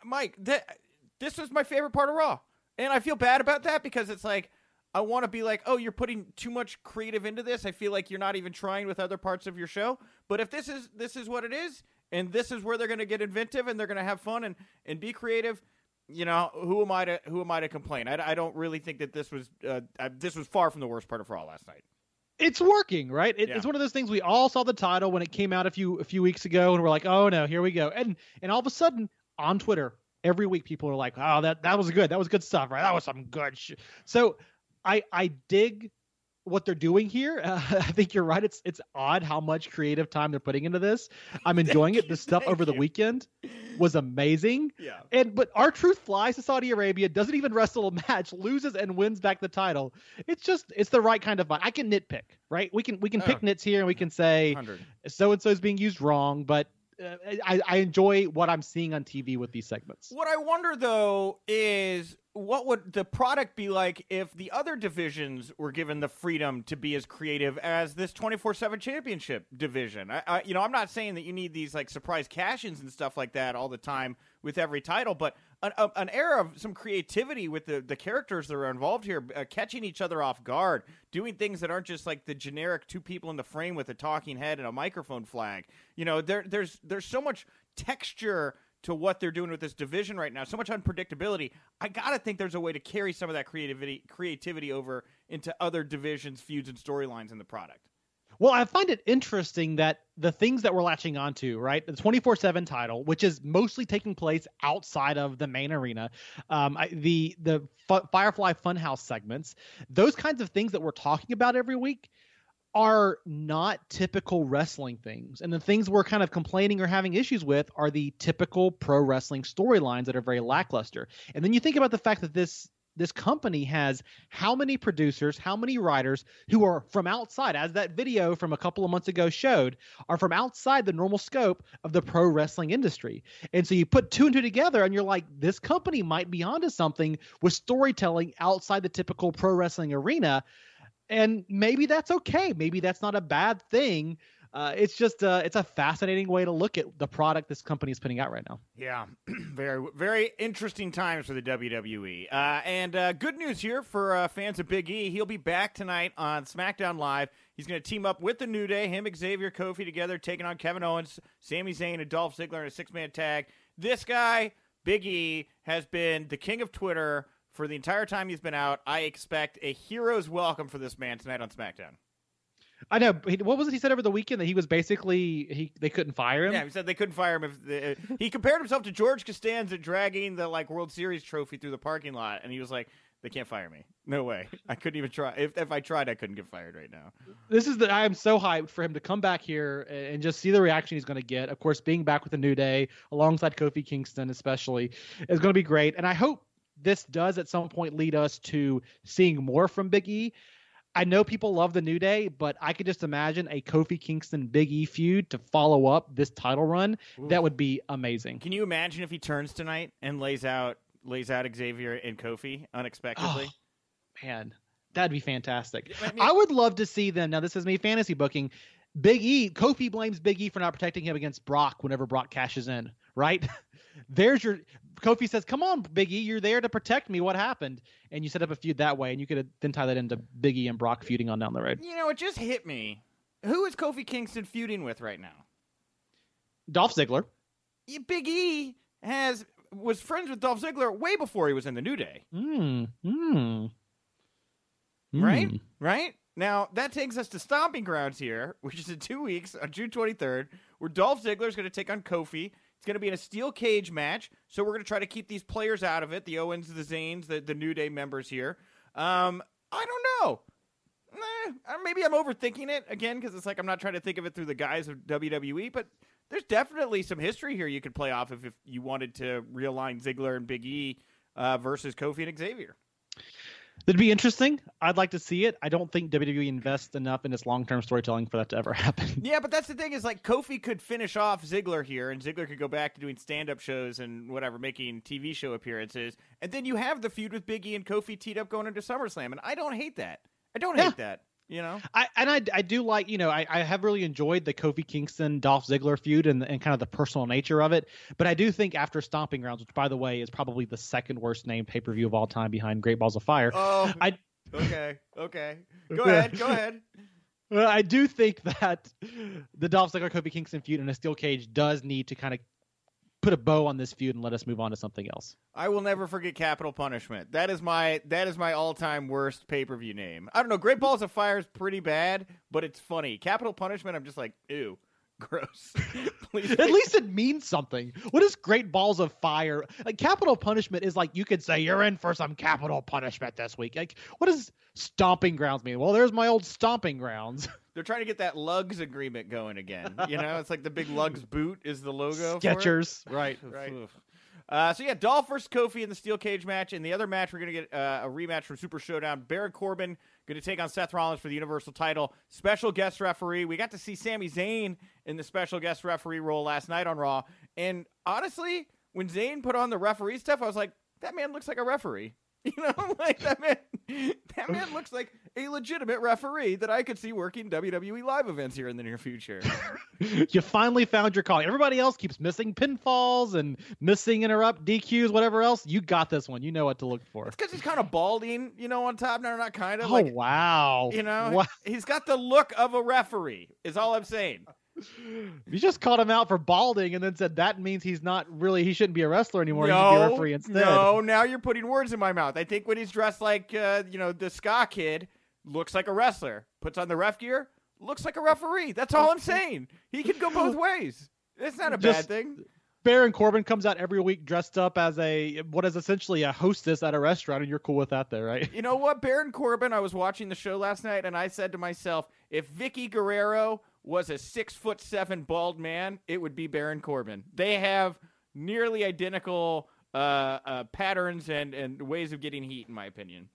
Mike, that this was my favorite part of Raw. And I feel bad about that because it's like I want to be like, "Oh, you're putting too much creative into this." I feel like you're not even trying with other parts of your show. But if this is this is what it is and this is where they're going to get inventive and they're going to have fun and and be creative, you know, who am I to who am I to complain? I, I don't really think that this was uh, I, this was far from the worst part of Raw last night it's working, right? It, yeah. It's one of those things we all saw the title when it came out a few a few weeks ago, and we're like, oh no, here we go, and and all of a sudden on Twitter, every week people are like, "Oh, that that was good. That was good stuff, right? That was some good shit." So, I I dig what they're doing here. Uh, I think you're right. It's it's odd how much creative time they're putting into this. I'm enjoying it. The stuff over the weekend was amazing. Yeah. And but R-Truth flies to Saudi Arabia, doesn't even wrestle a match, loses and wins back the title. It's just it's the right kind of fun. I can nitpick, right? We can we can oh. pick nits here and we can say so and so is being used wrong, but I, I enjoy what I'm seeing on TV with these segments. What I wonder though is what would the product be like if the other divisions were given the freedom to be as creative as this 24/7 championship division? I, I, you know, I'm not saying that you need these like surprise cash-ins and stuff like that all the time with every title, but an, a, an era of some creativity with the, the characters that are involved here, uh, catching each other off guard, doing things that aren't just like the generic two people in the frame with a talking head and a microphone flag. You know, there there's there's so much texture to what they're doing with this division right now, so much unpredictability. I gotta think there's a way to carry some of that creativity creativity over into other divisions, feuds, and storylines in the product. Well, I find it interesting that the things that we're latching onto, right, the 24 7 title, which is mostly taking place outside of the main arena, um, I, the the F- Firefly Funhouse segments, those kinds of things that we're talking about every week are not typical wrestling things. And the things we're kind of complaining or having issues with are the typical pro wrestling storylines that are very lackluster. And then you think about the fact that this this company has how many producers, how many writers who are from outside, as that video from a couple of months ago showed, are from outside the normal scope of the pro wrestling industry. And so you put two and two together and you're like, this company might be onto something with storytelling outside the typical pro wrestling arena. And maybe that's okay. Maybe that's not a bad thing. Uh, it's just uh, it's a fascinating way to look at the product this company is putting out right now. Yeah, very very interesting times for the WWE. Uh, and uh, good news here for uh, fans of Big E. He'll be back tonight on SmackDown Live. He's going to team up with the New Day, him, Xavier, Kofi together, taking on Kevin Owens, Sami Zayn, and Dolph Ziggler in a six man tag. This guy, Big E, has been the king of Twitter for the entire time he's been out. I expect a hero's welcome for this man tonight on SmackDown. I know. What was it he said over the weekend that he was basically he they couldn't fire him? Yeah, he said they couldn't fire him if the, he compared himself to George Costanza dragging the like World Series trophy through the parking lot, and he was like, "They can't fire me. No way. I couldn't even try. If if I tried, I couldn't get fired right now." This is the I am so hyped for him to come back here and just see the reaction he's going to get. Of course, being back with the New Day alongside Kofi Kingston, especially, is going to be great. And I hope this does at some point lead us to seeing more from Big E. I know people love the New Day, but I could just imagine a Kofi Kingston Big E feud to follow up this title run. Ooh. That would be amazing. Can you imagine if he turns tonight and lays out lays out Xavier and Kofi unexpectedly? Oh, man, that'd be fantastic. I, mean, I would love to see them. Now, this is me fantasy booking. Big E, Kofi blames Big E for not protecting him against Brock whenever Brock cashes in, right? There's your Kofi says, "Come on, Biggie, you're there to protect me. What happened?" And you set up a feud that way, and you could then tie that into Biggie and Brock feuding on down the road. You know, it just hit me. Who is Kofi Kingston feuding with right now? Dolph Ziggler. Big E has was friends with Dolph Ziggler way before he was in the New Day. Hmm. Hmm. Right. Mm. Right. Now that takes us to Stomping Grounds here, which is in two weeks on June 23rd, where Dolph Ziggler is going to take on Kofi. It's going to be in a steel cage match, so we're going to try to keep these players out of it. The Owens, the Zayns, the, the New Day members here. Um, I don't know. Eh, maybe I'm overthinking it again because it's like I'm not trying to think of it through the guise of WWE, but there's definitely some history here you could play off of if you wanted to realign Ziggler and Big E uh, versus Kofi and Xavier. That'd be interesting. I'd like to see it. I don't think WWE invests enough in its long-term storytelling for that to ever happen. Yeah, but that's the thing is like Kofi could finish off Ziggler here, and Ziggler could go back to doing stand-up shows and whatever, making TV show appearances, and then you have the feud with Biggie and Kofi teed up going into SummerSlam, and I don't hate that. I don't yeah. hate that. You know, I and I, I do like you know I, I have really enjoyed the Kofi Kingston Dolph Ziggler feud and and kind of the personal nature of it, but I do think after Stomping Grounds, which by the way is probably the second worst named pay per view of all time behind Great Balls of Fire. Oh, I okay, okay, go ahead, go ahead. Well, I do think that the Dolph Ziggler Kofi Kingston feud in a steel cage does need to kind of put a bow on this feud and let us move on to something else. I will never forget Capital Punishment. That is my that is my all time worst pay per view name. I don't know. Great Balls of Fire is pretty bad, but it's funny. Capital Punishment, I'm just like, ew. Gross. At least it means something. What is great balls of fire? Like capital punishment is like you could say you're in for some capital punishment this week. Like what does stomping grounds mean? Well, there's my old stomping grounds. They're trying to get that lugs agreement going again. You know, it's like the big lugs boot is the logo. Skechers, right? Right. Uh, so yeah, Dolph versus Kofi in the steel cage match. In the other match, we're gonna get uh, a rematch from Super Showdown. Baron Corbin going to take on Seth Rollins for the Universal title. Special guest referee. We got to see Sami Zayn in the special guest referee role last night on Raw. And honestly, when Zayn put on the referee stuff, I was like, that man looks like a referee. You know, like that man. That oh. man looks like a legitimate referee that I could see working WWE live events here in the near future. you finally found your calling. Everybody else keeps missing pinfalls and missing interrupt DQs, whatever else. You got this one. You know what to look for. It's because he's kind of balding, you know, on top. No, not kind of. Oh like, wow! You know, wow. he's got the look of a referee. Is all I'm saying. Uh, You just called him out for balding and then said that means he's not really he shouldn't be a wrestler anymore. No, he should be a referee instead. No, now you're putting words in my mouth. I think when he's dressed like uh, you know the ska kid, looks like a wrestler. Puts on the ref gear, looks like a referee. That's all I'm saying. He can go both ways. It's not a just, bad thing. Baron Corbin comes out every week dressed up as a what is essentially a hostess at a restaurant, and you're cool with that, there, right? You know what, Baron Corbin? I was watching the show last night, and I said to myself, if Vickie Guerrero was a six foot seven bald man, it would be Baron Corbin. They have nearly identical uh, uh, patterns and, and ways of getting heat, in my opinion.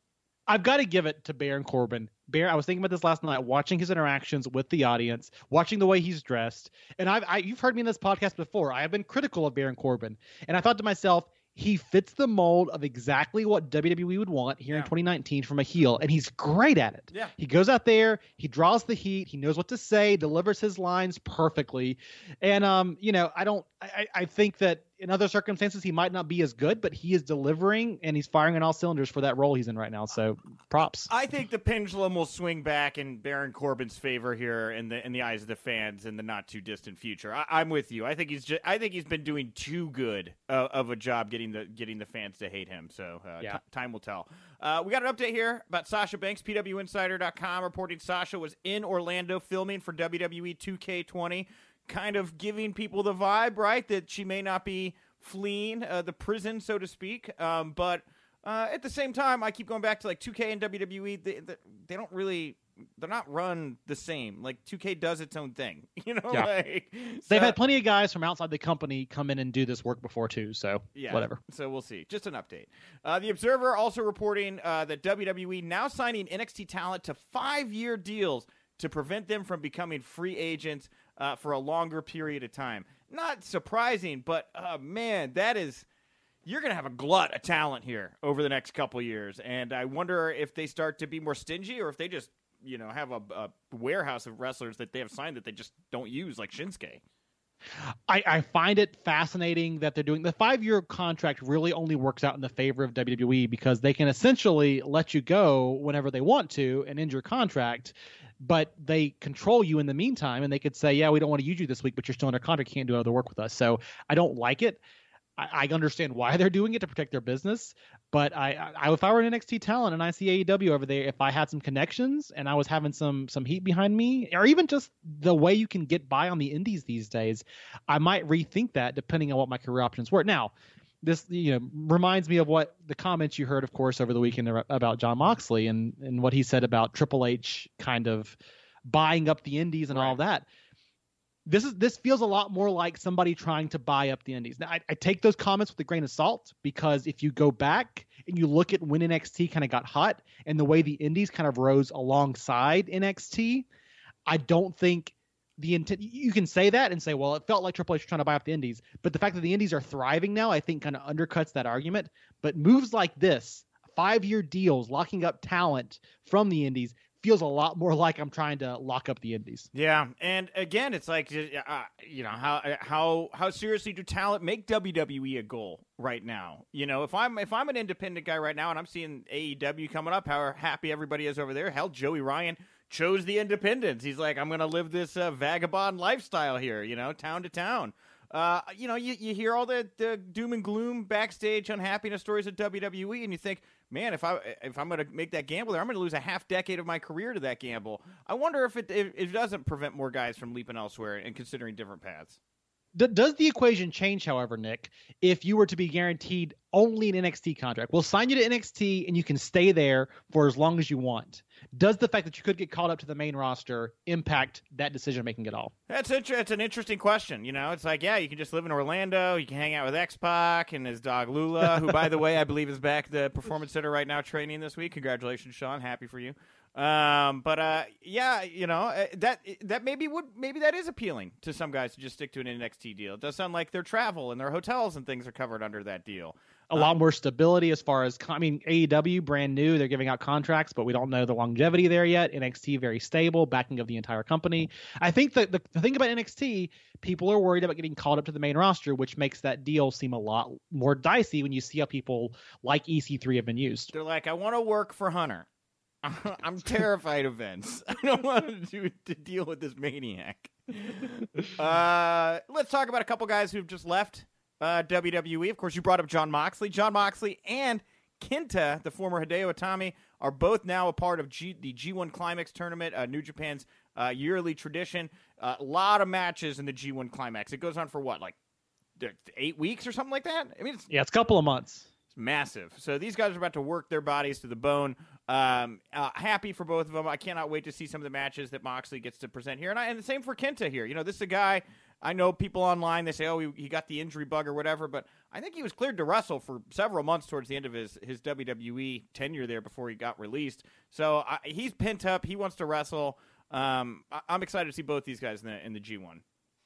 I've got to give it to Baron Corbin. Baron, I was thinking about this last night, watching his interactions with the audience, watching the way he's dressed, and I've I, you've heard me in this podcast before. I have been critical of Baron Corbin, and I thought to myself, he fits the mold of exactly what WWE would want here Yeah. in 2019 from a heel, and he's great at it. Yeah. He goes out there, he draws the heat, he knows what to say, delivers his lines perfectly, and um, you know, I don't, I, I think that in other circumstances he might not be as good, but he is delivering and he's firing on all cylinders for that role he's in right now. So props. I think the pendulum will swing back in Baron Corbin's favor here in the in the eyes of the fans in the not too distant future. I, I'm with you. I think he's just, I think he's been doing too good uh, of a job getting the getting the fans to hate him. So uh, Yeah. ti- time will tell. Uh, we got an update here about Sasha Banks. PWInsider.com reporting Sasha was in Orlando filming for WWE 2K20, kind of giving people the vibe, right, that she may not be fleeing uh, the prison, so to speak. Um, but uh, at the same time, I keep going back to like 2K and WWE. They, they, they don't really. They're not run the same. Like 2K does its own thing, you know. Yeah. Like, They've so- had plenty of guys from outside the company come in and do this work before too. So yeah, whatever. So we'll see. Just an update. Uh, the Observer also reporting uh, that WWE now signing NXT talent to five-year deals to prevent them from becoming free agents uh, for a longer period of time. Not surprising, but uh, man, that is. You're going to have a glut of talent here over the next couple years, and I wonder if they start to be more stingy or if they just, you know, have a, a warehouse of wrestlers that they have signed that they just don't use, like Shinsuke. I, I find it fascinating that they're doing the five year contract really only works out in the favor of WWE because they can essentially let you go whenever they want to and end your contract, but they control you in the meantime and they could say, Yeah, we don't want to use you this week, but you're still under contract, you can't do other work with us. So I don't like it. I, I understand why they're doing it to protect their business, but I, I if I were an NXT talent and I see AEW over there, if I had some connections and I was having some some heat behind me, or even just the way you can get by on the indies these days, I might rethink that depending on what my career options were. Now, this you know reminds me of what the comments you heard, of course, over the weekend about Jon Moxley and and what he said about Triple H kind of buying up the indies and all of that. This is this feels a lot more like somebody trying to buy up the indies. Now, I, I take those comments with a grain of salt because if you go back and you look at when NXT kind of got hot and the way the indies kind of rose alongside NXT, I don't think the intent you can say that and say, well, it felt like Triple H was trying to buy up the indies, but the fact that the indies are thriving now, I think, kind of undercuts that argument. But moves like this, five-year deals, locking up talent from the indies, feels a lot more like I'm trying to lock up the indies. Yeah, and again, it's like uh, you know how how how seriously do talent make WWE a goal right now? You know, if I'm if I'm an independent guy right now and I'm seeing AEW coming up, how happy everybody is over there. Hell, Joey Ryan chose the independents. He's like, I'm going to live this uh, vagabond lifestyle here. You know, town to town. Uh, you know, you, you hear all the, the doom and gloom backstage unhappiness stories at WWE, and you think, man, if I if I'm going to make that gamble there, I'm going to lose a half decade of my career to that gamble. I wonder if it if it doesn't prevent more guys from leaping elsewhere and considering different paths. D- does the equation change, however, Nick, if you were to be guaranteed only an NXT contract? We'll sign you to NXT and you can stay there for as long as you want. Does the fact that you could get called up to the main roster impact that decision making at all? That's inter- it's an interesting question. You know, it's like, yeah, you can just live in Orlando. You can hang out with X Pac and his dog Lula, who, by the way, I believe is back at the Performance Center right now training this week. Congratulations, Sean. Happy for you. Um, but uh, yeah, you know uh, that that maybe would maybe that is appealing to some guys to just stick to an NXT deal. It does sound like their travel and their hotels and things are covered under that deal. A lot more stability as far as, I mean, AEW, brand new. They're giving out contracts, but we don't know the longevity there yet. NXT, very stable, backing of the entire company. I think that the, the thing about NXT, people are worried about getting called up to the main roster, which makes that deal seem a lot more dicey when you see how people like EC3 have been used. They're like, I want to work for Hunter. I'm terrified of Vince. I don't want to do to deal with this maniac. Uh, let's talk about a couple guys who've just left uh, WWE. Of course, you brought up Jon Moxley. Jon Moxley and Kenta, the former Hideo Itami, are both now a part of G- the G1 Climax tournament, uh, New Japan's uh, yearly tradition. A lot of matches in the G1 Climax. It goes on for what, like eight weeks or something like that? I mean, it's Yeah, it's a couple of months. it's massive. So these guys are about to work their bodies to the bone. Um, uh, happy for both of them. I cannot wait to see some of the matches that Moxley gets to present here. And, I, and the same for Kenta here. You know, this is a guy. I know people online. They say, "Oh, he, he got the injury bug or whatever," but I think he was cleared to wrestle for several months towards the end of his his WWE tenure there before he got released. So I, he's pent up. He wants to wrestle. Um, I, I'm excited to see both these guys in the in the G1.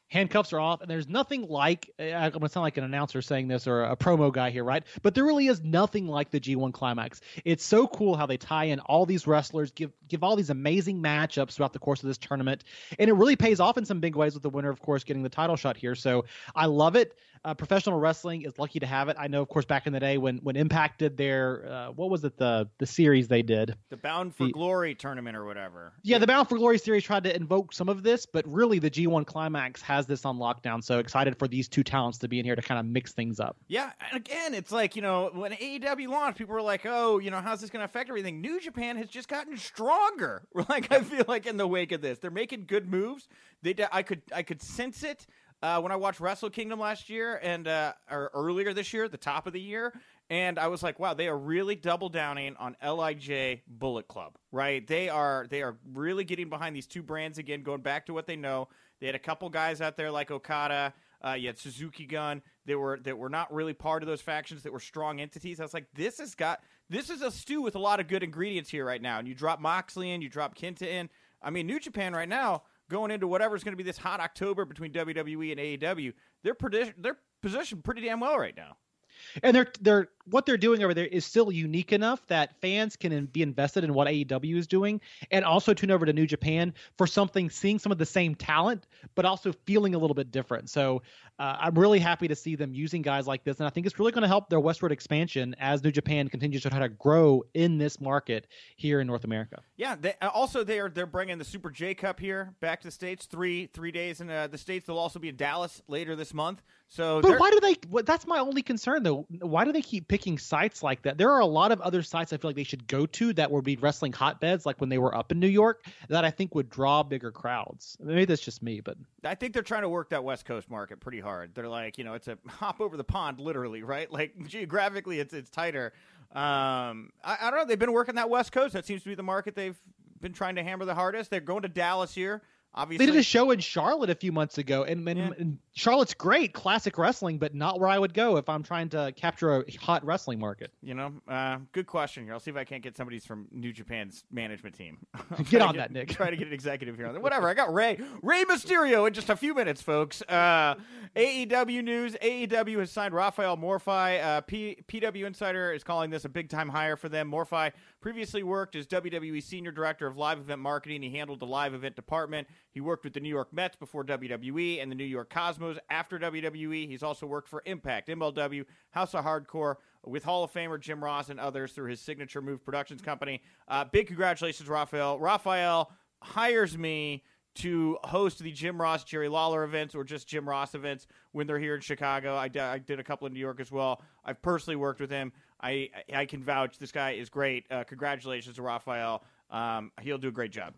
Handcuffs are off, and there's nothing like I'm gonna sound like an announcer saying this or a promo guy here, right? But there really is nothing like the G1 Climax. It's so cool how they tie in all these wrestlers, give give all these amazing matchups throughout the course of this tournament, and it really pays off in some big ways with the winner, of course, getting the title shot here. So I love it. Uh, professional wrestling is lucky to have it. I know, of course, back in the day when when Impact did their uh, what was it the the series they did the Bound for the, Glory tournament or whatever. Yeah, the Bound for Glory series tried to invoke some of this, but really the G1 Climax has this on lockdown. So excited for these two talents to be in here to kind of mix things up. Yeah, and again, it's like you know when AEW launched, people were like, "Oh, you know, how's this going to affect everything?" New Japan has just gotten stronger. Like I feel like in the wake of this, they're making good moves. They, I could, I could sense it uh, when I watched Wrestle Kingdom last year and uh, or earlier this year, the top of the year, and I was like, wow, they are really double downing on LIJ Bullet Club, right? They are they are really getting behind these two brands again, going back to what they know. They had a couple guys out there like Okada. Uh, you had Suzuki Gun that were that were not really part of those factions that were strong entities. I was like, this has got this is a stew with a lot of good ingredients here right now. And you drop Moxley in, you drop Kenta in. I mean, New Japan right now going into whatever's going to be this hot October between WWE and AEW, they're they're positioned pretty damn well right now and they're they're what they're doing over there is still unique enough that fans can be invested in what AEW is doing, and also tune over to New Japan for something, seeing some of the same talent, but also feeling a little bit different. So uh, I'm really happy to see them using guys like this, and I think it's really going to help their westward expansion as New Japan continues to try to grow in this market here in North America. Yeah. They, uh, also, they are they're bringing the Super J Cup here back to the states. Three three days in uh, the states. They'll also be in Dallas later this month. So, but why do they? Well, that's my only concern, though. Why do they keep picking sites like that? There are a lot of other sites I feel like they should go to that would be wrestling hotbeds, like when they were up in New York, that I think would draw bigger crowds. Maybe that's just me, but I think they're trying to work that West Coast market pretty hard. They're like, you know, it's a hop over the pond, literally, right? Like geographically, it's it's tighter. Um, I, I don't know. They've been working that West Coast. That seems to be the market they've been trying to hammer the hardest. They're going to Dallas here. Obviously, they did a show in Charlotte a few months ago, and, and, yeah. and, Charlotte's great, classic wrestling, but not where I would go if I'm trying to capture a hot wrestling market. You know, uh, good question here. I'll see if I can't get somebody from New Japan's management team. get on get, that, Nick. Try to get an executive here. Whatever. I got Rey Rey Mysterio in just a few minutes, folks. Uh, AEW news: AEW has signed Rafael Morffi. Uh, P- PW Insider is calling this a big time hire for them. Morffi previously worked as WWE Senior Director of Live Event Marketing. He handled the live event department. He worked with the New York Mets before WWE and the New York Cosmos after WWE. He's also worked for Impact, MLW, House of Hardcore, with Hall of Famer Jim Ross and others through his Signature Move Productions company. Uh, big congratulations, Rafael. Rafael hires me to host the Jim Ross, Jerry Lawler events or just Jim Ross events when they're here in Chicago. I, d- I did a couple in New York as well. I've personally worked with him. I I can vouch. This guy is great. Uh, congratulations to Rafael. Um, he'll do a great job.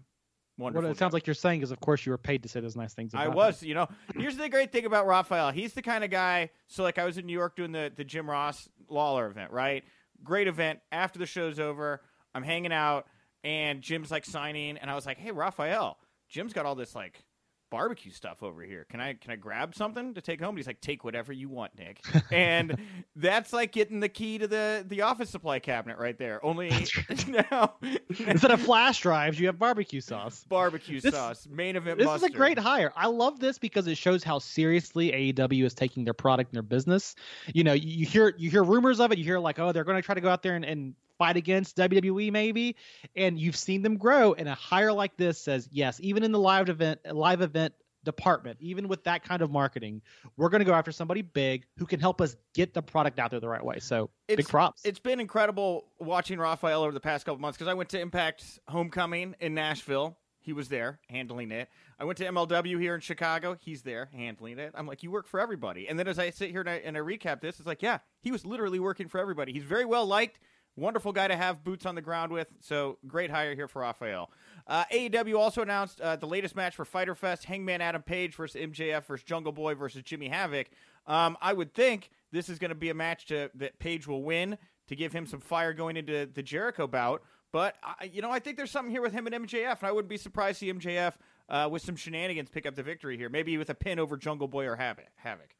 Wonderful. What it sounds like you're saying is, of course, you were paid to say those nice things. I was. You know, here's the great thing about Rafael. He's the kind of guy. So, like, I was in New York doing the the Jim Ross Lawler event. Right, great event. After the show's over, I'm hanging out, and Jim's like signing, and I was like, "Hey, Rafael, Jim's got all this like barbecue stuff over here. Can I can I grab something to take home? And he's like, take whatever you want, Nick. and that's like getting the key to the the office supply cabinet right there. Only now instead of flash drives, you have barbecue sauce. Barbecue this, sauce, main event. This mustard. is a great hire. I love this because it shows how seriously AEW is taking their product and their business. You know, you, you hear you hear rumors of it. You hear like, oh, they're going to try to go out there and, and fight against WWE maybe, and you've seen them grow. And a hire like this says yes, even in the live event live event department, even with that kind of marketing, we're going to go after somebody big who can help us get the product out there the right way. So it's, big props. It's been incredible watching Rafael over the past couple months because I went to Impact Homecoming in Nashville. He was there handling it. I went to MLW here in Chicago. He's there handling it. I'm like, you work for everybody. And then as I sit here and I, and I recap this, it's like, yeah, he was literally working for everybody. He's very well liked. Wonderful guy to have boots on the ground with. So great hire here for Rafael. Uh, AEW also announced uh, the latest match for Fighter Fest: Hangman Adam Page versus MJF versus Jungle Boy versus Jimmy Havoc. Um, I would think this is going to be a match to, that Page will win to give him some fire going into the Jericho bout. But you know, I think there's something here with him and MJF, and I wouldn't be surprised to see MJF uh, with some shenanigans pick up the victory here, maybe with a pin over Jungle Boy or Havoc.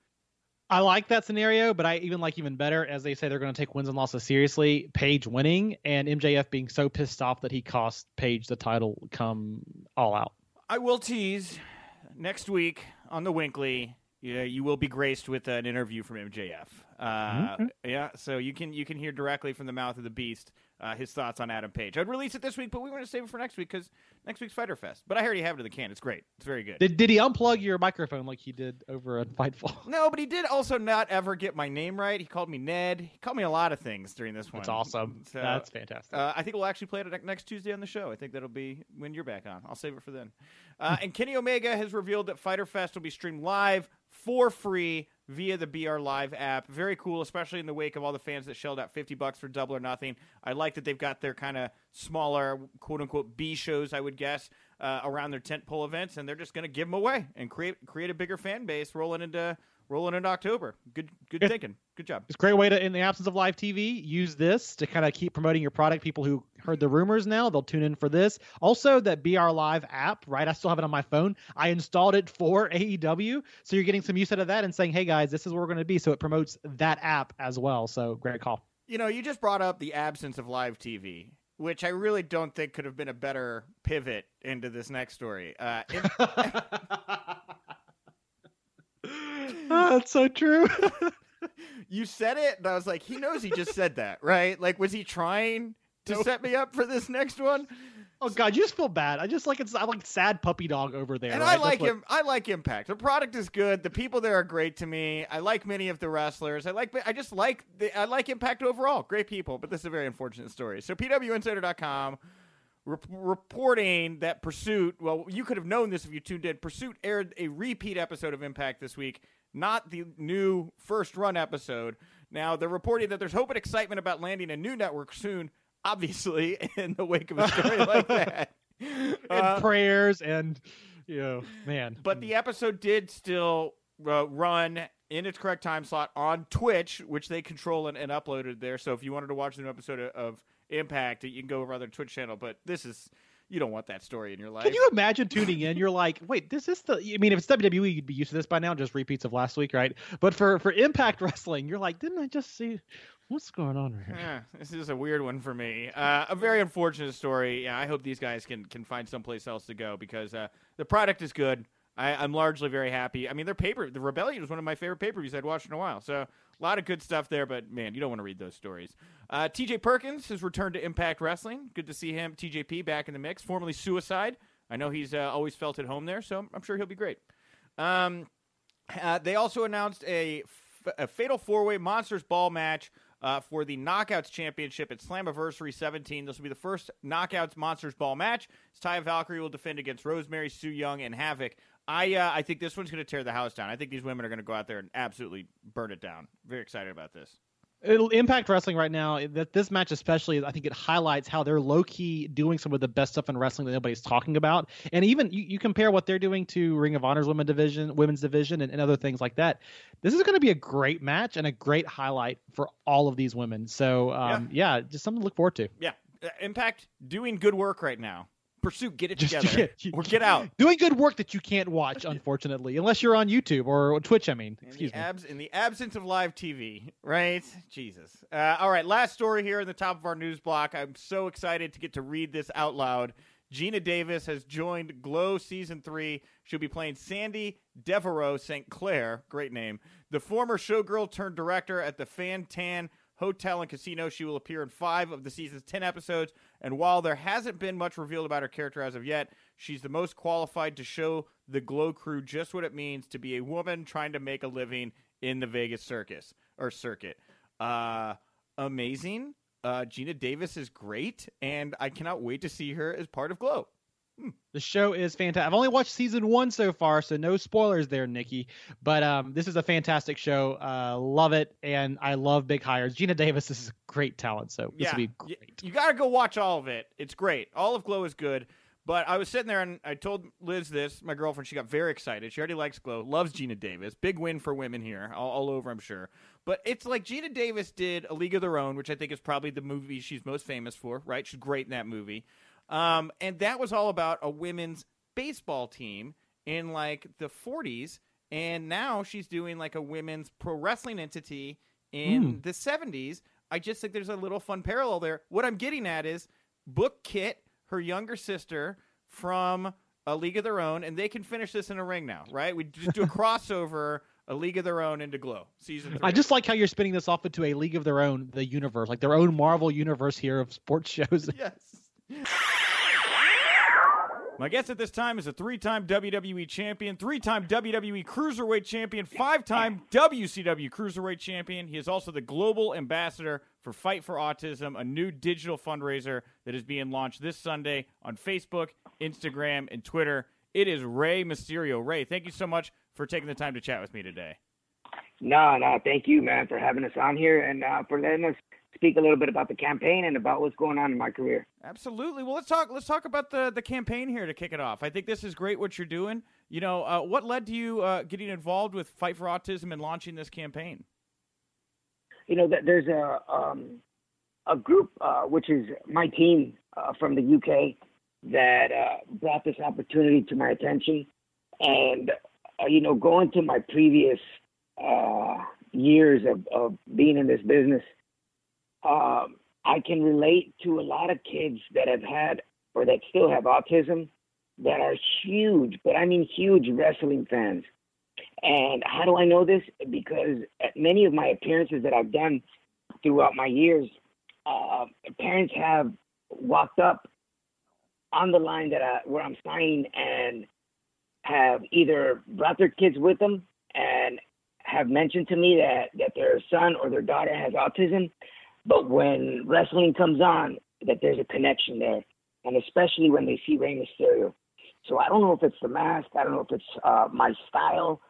I like that scenario, but I even like even better, as they say they're going to take wins and losses seriously. Page winning and MJF being so pissed off that he cost Page the title come all out. I will tease next week on the Winkley, yeah, you will be graced with an interview from MJF. Uh, Okay. Yeah, so you can you can hear directly from the mouth of the beast uh, his thoughts on Adam Page. I'd release it this week, but we want to save it for next week because next week's Fighter Fest. But I already have it in the can. It's great. It's very good. Did, did he unplug your microphone like he did over at Fightful? no, but he did also not ever get my name right. He called me Ned. He called me a lot of things during this one. That's awesome. So, That's fantastic. Uh, I think we'll actually play it next Tuesday on the show. I think that'll be when you're back on. I'll save it for then. Uh, and Kenny Omega has revealed that Fighter Fest will be streamed live for free via the BR Live app. Very cool, especially in the wake of all the fans that shelled out 50 bucks for Double or Nothing. I like that they've got their kind of smaller, quote unquote, B shows, I would guess, uh, around their tent tentpole events, and they're just going to give them away and create create a bigger fan base rolling into rolling into October. Good good It- thinking. Good job. It's a great way to, in the absence of live TV, use this to kind of keep promoting your product. People who heard the rumors now, they'll tune in for this. Also, that BR Live app, right? I still have it on my phone. I installed it for AEW. So you're getting some use out of that and saying, hey guys, this is where we're going to be. So it promotes that app as well. So great call. You know, you just brought up the absence of live TV, which I really don't think could have been a better pivot into this next story. Uh, in- That's so true. you said it, and I was like, he knows he just said that, right? Like, was he trying to set me up for this next one? oh god, you just feel bad. I just like it's I like sad puppy dog over there. And right? I like him. I like Impact. The product is good. The people there are great to me. I like many of the wrestlers. I like. I just like. The, I like Impact overall. Great people. But this is a very unfortunate story. So PWInsider.com rep- reporting that Pursuit. Well, you could have known this if you tuned in. Pursuit aired a repeat episode of Impact this week, not the new first run episode. Now they're reporting that there's hope and excitement about landing a new network soon. Obviously, in the wake of a story like that. and Uh, prayers and you know, man. but the episode did still uh, run in its correct time slot on Twitch, which they control and, and uploaded there. So if you wanted to watch the new episode of, of Impact, you can go over to their Twitch channel. But this is you don't want that story in your life. Can you imagine tuning in? You're like, wait, this is the. I mean, if it's WWE, you'd be used to this by now, just repeats of last week, right? But for for Impact Wrestling, you're like, didn't I just see what's going on right here? Eh, this is a weird one for me. Uh, a very unfortunate story. Yeah, I hope these guys can can find someplace else to go because uh, the product is good. I, I'm largely very happy. I mean, their paper, the Rebellion, was one of my favorite pay per views I'd watched in a while. So a lot of good stuff there. But man, you don't want to read those stories. Uh, T.J. Perkins has returned to Impact Wrestling. Good to see him. TJP back in the mix. Formerly Suicide. I know he's uh, always felt at home there, so I'm sure he'll be great. Um, uh, they also announced a, f- a fatal four way monsters ball match uh, for the Knockouts Championship at Slammiversary 17. This will be the first Knockouts Monsters Ball match. Taya Valkyrie will defend against Rosemary, Su Yung, and Havoc. I uh, I think this one's going to tear the house down. I think these women are going to go out there and absolutely burn it down. Very excited about this. It'll Impact Wrestling right now. That this match especially, I think it highlights how they're low key doing some of the best stuff in wrestling that nobody's talking about. And even you, you compare what they're doing to Ring of Honor's women division, women's division, and, and other things like that. This is going to be a great match and a great highlight for all of these women. So um, yeah. just something to look forward to. Yeah, uh, Impact doing good work right now. Pursuit, get it Just- together yeah, or get out. Doing good work that you can't watch, unfortunately, unless you're on YouTube or Twitch. I mean, In excuse the, me. abs- in the absence of live TV, right? Jesus. Uh, all right, last story here in the top of our news block. I'm so excited to get to read this out loud. Geena Davis has joined Glow Season 3. She'll be playing Sandy Devereaux St. Clair. Great name. The former showgirl turned director at the Fan Tan Hotel and Casino. She will appear in five of the season's 10 episodes. And while there hasn't been much revealed about her character as of yet, she's the most qualified to show the Glow crew just what it means to be a woman trying to make a living in the Vegas circus or circuit. Uh, amazing. Uh, Geena Davis is great, and I cannot wait to see her as part of Glow. The show is fantastic. I've only watched season one so far, so no spoilers there, Nikki. But um, this is a fantastic show. Uh, love it, and I love big hires. Geena Davis is a great talent, so this yeah, will be great. you got to go watch all of it. It's great. All of Glow is good. But I was sitting there and I told Liz this, my girlfriend. She got very excited. She already likes Glow, loves Geena Davis. Big win for women here, all, all over, I'm sure. But it's like Geena Davis did A League of Their Own, which I think is probably the movie she's most famous for, right? She's great in that movie. Um, and that was all about a women's baseball team in like the 40s. And now she's doing like a women's pro wrestling entity in the 70s. I just think there's a little fun parallel there. What I'm getting at is book Kit, her younger sister, from a league of their own, and they can finish this in a ring now, right? We just do a crossover, a league of their own into Glow season. Three. I just like how you're spinning this off into a league of their own, the universe, like their own Marvel universe here of sports shows. Yes. My guest at this time is a three time WWE champion, three time WWE Cruiserweight champion, five time WCW Cruiserweight champion. He is also the global ambassador for Fight for Autism, a new digital fundraiser that is being launched this Sunday on Facebook, Instagram, and Twitter. It is Rey Mysterio. Rey, thank you so much for taking the time to chat with me today. No, no, thank you, man, for having us on here and uh, for letting us speak a little bit about the campaign and about what's going on in my career. Absolutely. Well, let's talk. Let's talk about the the campaign here to kick it off. I think this is great what you're doing. You know, uh, what led to you uh, getting involved with Fight for Autism and launching this campaign? You know, there's a um, a group uh, which is my team uh, from the UK that uh, brought this opportunity to my attention, and uh, you know, going to my previous years of, of being in this business um, I can relate to a lot of kids that have had or that still have autism that are huge, but I mean huge wrestling fans. And how do I know this? Because at many of my appearances that I've done throughout my years, uh, parents have walked up on the line that I, where I'm signing and have either brought their kids with them and have mentioned to me that that their son or their daughter has autism but when wrestling comes on, that there's a connection there, and especially when they see Rey Mysterio. So I don't know if it's the mask, I don't know if it's uh, my style,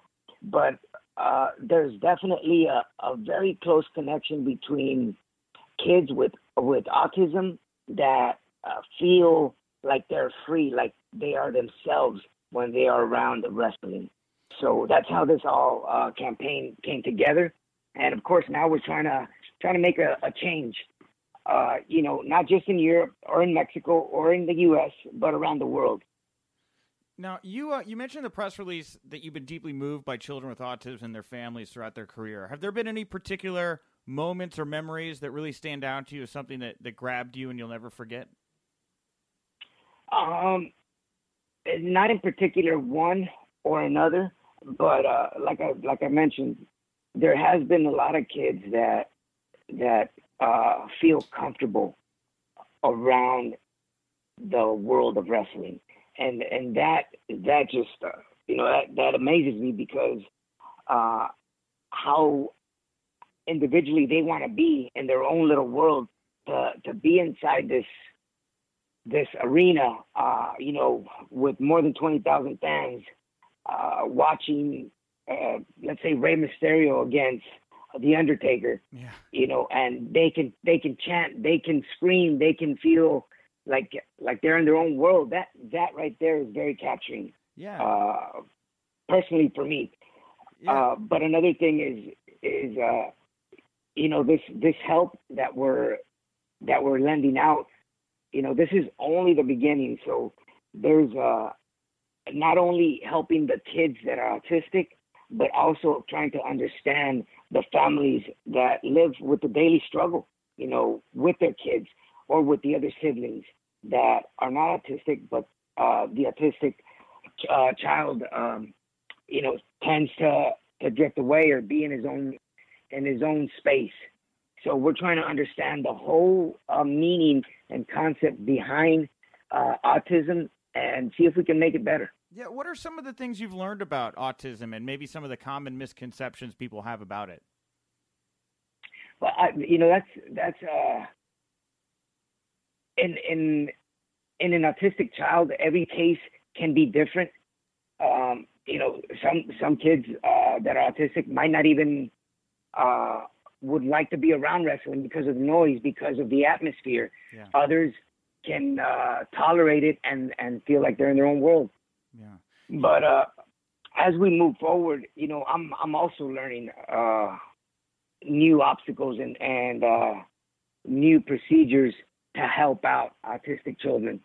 but uh, there's definitely a, a very close connection between kids with with autism that uh, feel like they're free, like they are themselves when they are around the wrestling. So that's how this all uh, campaign came together. And of course, now we're trying to trying to make a, a change. Uh, you know, not just in Europe or in Mexico or in the U.S., but around the world. Now, you uh, you mentioned in the press release that you've been deeply moved by children with autism and their families throughout their career. Have there been any particular moments or memories that really stand out to you as something that, that grabbed you and you'll never forget? Um, not in particular one or another, but uh, like I like I mentioned, there has been a lot of kids that that uh, feel comfortable around the world of wrestling, and and that that just uh, you know that that amazes me because uh, how individually they want to be in their own little world to to be inside this this arena, uh, you know, with more than twenty thousand fans uh, watching, uh, let's say Rey Mysterio against the Undertaker. Yeah. You know, and they can they can chant, they can scream, they can feel like like they're in their own world. That that right there is very capturing. Yeah. Uh, personally for me. Yeah. Uh, but another thing is is uh, you know this this help that we're that we're lending out. You know, this is only the beginning. So there's uh, not only helping the kids that are autistic, but also trying to understand the families that live with the daily struggle, you know, with their kids or with the other siblings that are not autistic, but uh, the autistic uh, child, um, you know, tends to, to drift away or be in his own in his own space. So we're trying to understand the whole uh, meaning and concept behind uh, autism and see if we can make it better. Yeah, what are some of the things you've learned about autism and maybe some of the common misconceptions people have about it? Well, I, you know, that's that's uh, in in in an autistic child, every case can be different. Um, you know, some some kids uh, that are autistic might not even uh, would like to be around wrestling because of the noise, because of the atmosphere. Yeah. Others can uh, tolerate it and and feel like they're in their own world. Yeah. But uh, as we move forward, you know, I'm I'm also learning uh, new obstacles and and uh, new procedures to help out autistic children.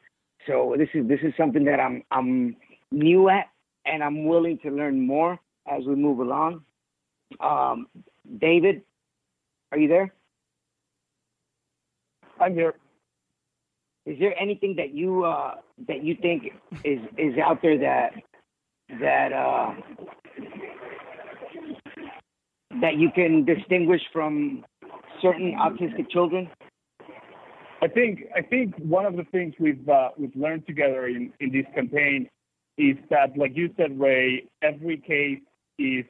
So this is this is something that I'm I'm new at, and I'm willing to learn more as we move along. Um, David, are you there? I'm here. Is there anything that you uh, that you think is is out there that that uh, that you can distinguish from certain autistic children? I think I think one of the things we've uh, we've learned together in, in this campaign is that, like you said, Rey, every case is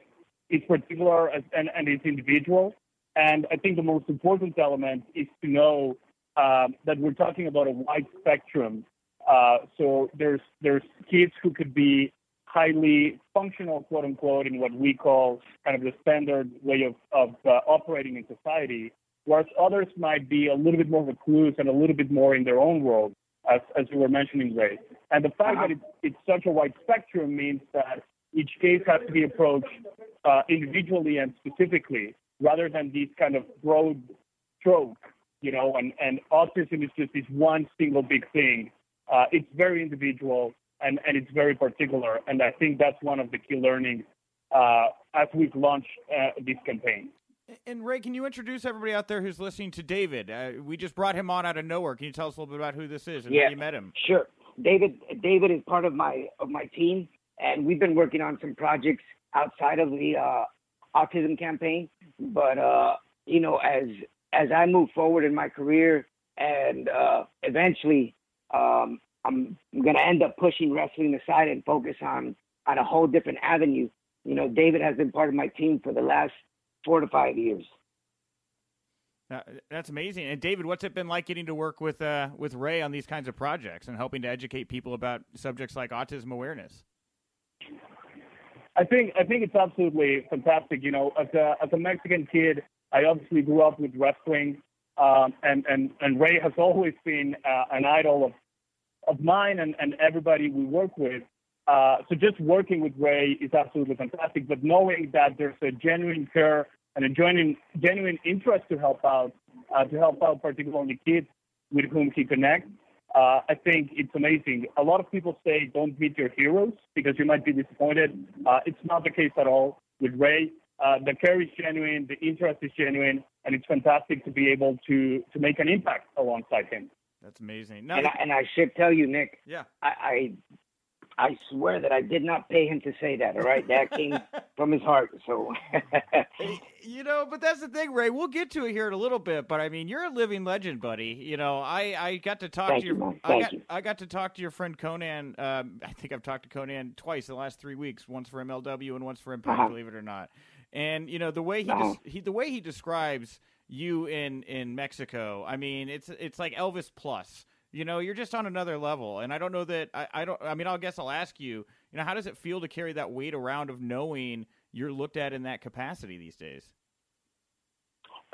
is particular and, and is individual. And I think the most important element is to know um, that we're talking about a wide spectrum. Uh, so there's there's kids who could be highly functional, quote unquote, in what we call kind of the standard way of, of uh, operating in society, whereas others might be a little bit more recluse and a little bit more in their own world, as, as you were mentioning, Rey. And the fact that it's, it's such a wide spectrum means that each case has to be approached uh, individually and specifically, rather than these kind of broad stroke, you know, and, and autism is just this one single big thing. Uh, it's very individual and, and it's very particular. And I think that's one of the key learnings uh, as we've launched uh, this campaign. And Rey, can you introduce everybody out there who's listening to David? Uh, we just brought him on out of nowhere. Can you tell us a little bit about who this is and yeah, how you met him? Sure. David David is part of my of my team, and we've been working on some projects outside of the uh, autism campaign. But uh, you know, as as I move forward in my career, and uh, eventually, um, I'm going to end up pushing wrestling aside and focus on on a whole different avenue. You know, David has been part of my team for the last four to five years. Uh, that's amazing. And David, what's it been like getting to work with uh, with Rey on these kinds of projects and helping to educate people about subjects like autism awareness? I think I think it's absolutely fantastic. You know, as a as a Mexican kid, I obviously grew up with wrestling, um, and and and Rey has always been uh, an idol of of mine and and everybody we work with. Uh, so just working with Rey is absolutely fantastic. But knowing that there's a genuine care and a genuine genuine interest to help out, uh, to help out particularly kids with whom he connects, uh, I think it's amazing. A lot of people say don't meet your heroes because you might be disappointed. Uh, it's not the case at all with Rey. Uh, the care is genuine, the interest is genuine, and it's fantastic to be able to to make an impact alongside him. That's amazing. Now, and, I, and I should tell you, Nick. Yeah. I, I I swear that I did not pay him to say that. All right, that came from his heart. So, you know, but that's the thing, Rey. We'll get to it here in a little bit. But I mean, you're a living legend, buddy. You know, I, I got to talk Thank to your you, I got you. I got to talk to your friend Konnan. Um, I think I've talked to Konnan twice in the last three weeks. Once for MLW and once for Impact. Uh-huh. Believe it or not. And you know the way he, Uh-huh. des- he the way he describes you in in Mexico. I mean, it's it's like Elvis plus. You know, you're just on another level, and I don't know that I, I don't. I mean, I'll guess I'll ask you. You know, how does it feel to carry that weight around of knowing you're looked at in that capacity these days?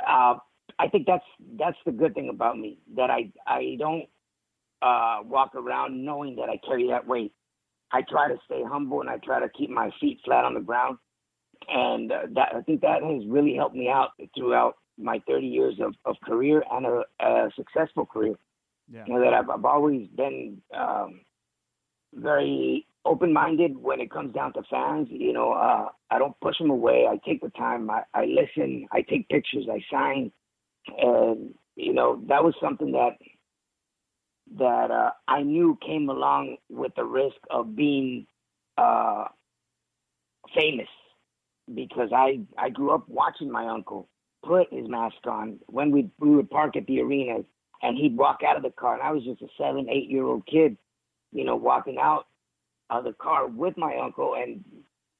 uh, I think that's that's the good thing about me that I I don't uh, walk around knowing that I carry that weight. I try to stay humble and I try to keep my feet flat on the ground, and uh, that I think that has really helped me out throughout my 30 years of, of career and a, a successful career. Yeah. You know that I've, I've always been um, very open-minded when it comes down to fans. You know, uh, I don't push them away. I take the time. I, I listen. I take pictures. I sign, and you know that was something that that uh, I knew came along with the risk of being uh, famous because I I grew up watching my uncle put his mask on when we we would park at the arenas and he'd walk out of the car and I was just a seven eight year old kid, you know, walking out of the car with my uncle and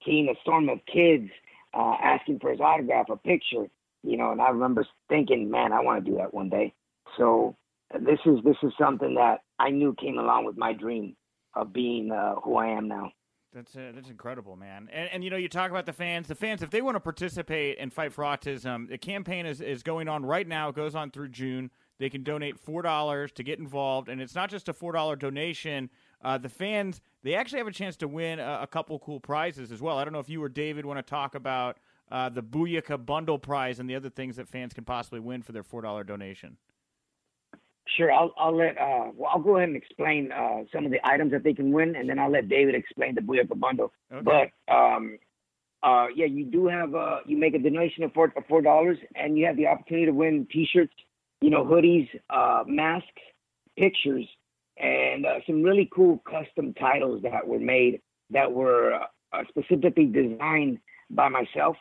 seeing a storm of kids uh, asking for his autograph, a picture, you know, and I remember thinking, man, I want to do that one day. So this is this is something that I knew came along with my dream of being uh, who I am now. That's uh, that's incredible, man. And and you know, you talk about the fans. The fans, if they want to participate and fight for autism, the campaign is is going on right now. It goes on through June. They can donate four dollars to get involved, and it's not just a four dollar donation. Uh, the fans they actually have a chance to win a, a couple cool prizes as well. I don't know if you or David want to talk about uh, the Booyaka Bundle Prize and the other things that fans can possibly win for their four dollar donation. Sure, I'll I'll let uh well I'll go ahead and explain uh some of the items that they can win, and then I'll let David explain the Booyaka bundle. Okay. But um, uh, yeah, you do have uh you make a donation of four of four dollars, and you have the opportunity to win T-shirts, you know, hoodies, uh, masks, pictures and uh, some really cool custom titles that were made that were uh, specifically designed by myself.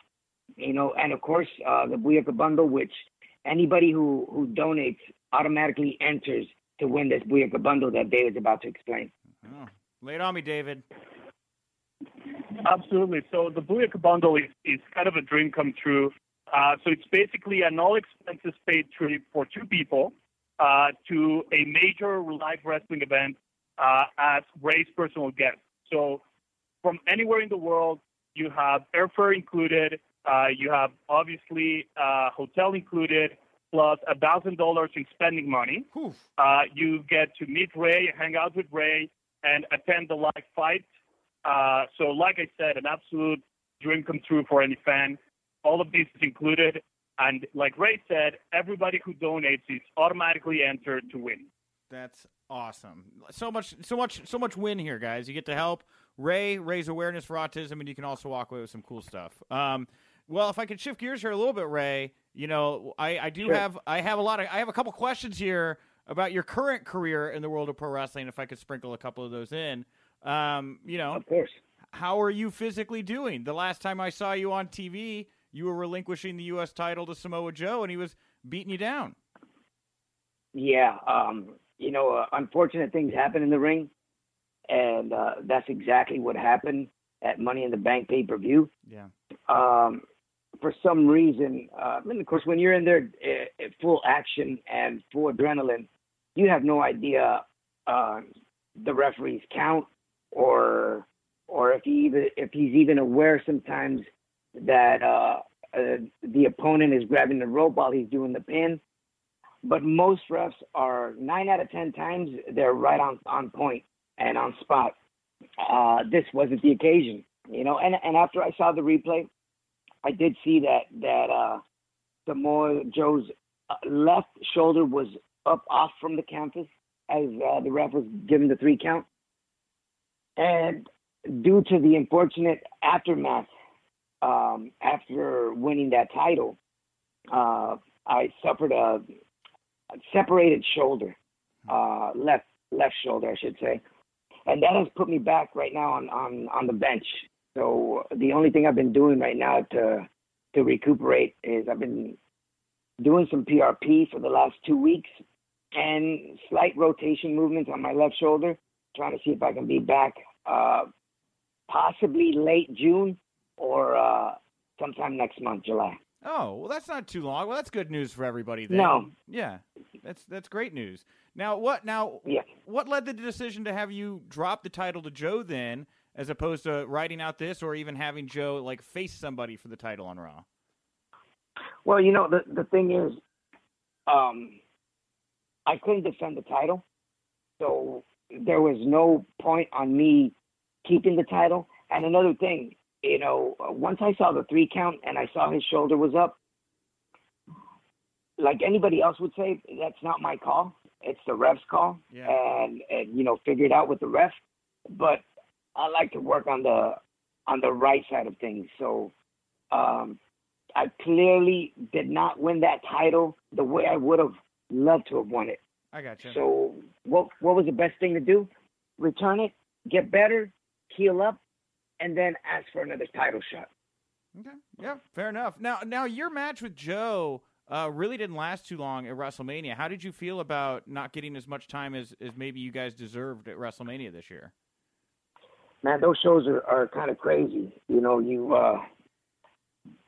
You know, and of course uh, the Booyaka bundle, which anybody who who donates automatically enters to win this Booyaka bundle that David's about to explain. Oh, lay it on me, David. Absolutely. So the Booyaka bundle is, is kind of a dream come true. Uh, so it's basically an all expenses paid trip for two people uh, to a major live wrestling event uh, as Rey's personal guest. So from anywhere in the world, you have airfare included. Uh, you have obviously uh, hotel included, plus a thousand dollars in spending money. Uh, you get to meet Rey, hang out with Rey, and attend the live fight. Uh, so, like I said, an absolute dream come true for any fan. All of this is included, and like Rey said, everybody who donates is automatically entered to win. That's awesome. So much, so much, so much win here, guys. You get to help Rey raise awareness for autism, and you can also walk away with some cool stuff. Um, well, if I could shift gears here a little bit, Rey, you know, I, I do Sure. have, I have a lot of, I have a couple questions here about your current career in the world of pro wrestling. If I could sprinkle a couple of those in, um, you know, Of course. how are you physically doing? The last time I saw you on TV, you were relinquishing the U.S. title to Samoa Joe, and he was beating you down. Yeah, um, you know, uh, unfortunate things happen in the ring, and uh, that's exactly what happened at Money in the Bank pay per view. Yeah. Um, for some reason, uh, and of course, when you're in there uh, full action and full adrenaline, you have no idea uh, the referee's count or or if he even if he's even aware sometimes that uh, uh, the opponent is grabbing the rope while he's doing the pin but most refs are nine out of ten times they're right on on point and on spot. Uh, this wasn't the occasion, you know. And and after I saw the replay, I did see that that uh, Samoa Joe's uh, left shoulder was up off from the canvas as uh, the ref was giving the three count, and due to the unfortunate aftermath um, after winning that title, uh, I suffered a separated shoulder, uh, left left shoulder, I should say, and that has put me back right now on on on the bench. So the only thing I've been doing right now to to recuperate is I've been doing some PRP for the last two weeks and slight rotation movements on my left shoulder, trying to see if I can be back uh, possibly late June or uh, sometime next month, July. Oh, well, that's not too long. Well, that's good news for everybody. Then. No. Yeah, that's that's great news. Now, what? Now, Yeah. what led the decision to have you drop the title to Joe then, as opposed to writing out this, or even having Joe like face somebody for the title on Raw? Well, you know, the the thing is, um, I couldn't defend the title, so there was no point on me keeping the title. And another thing, you know, once I saw the three count and I saw his shoulder was up, like anybody else would say, that's not my call. It's the ref's call, Yeah. and, and you know, figure it out with the ref. But I like to work on the on the right side of things. So um, I clearly did not win that title the way I would have loved to have won it. I got you. So what what was the best thing to do? Return it, get better, heal up, and then ask for another title shot. Okay. Yeah, fair enough. Now, now your match with Joe uh, really didn't last too long at WrestleMania. How did you feel about not getting as much time as, as maybe you guys deserved at WrestleMania this year? Man, those shows are, are kind of crazy. You know, you uh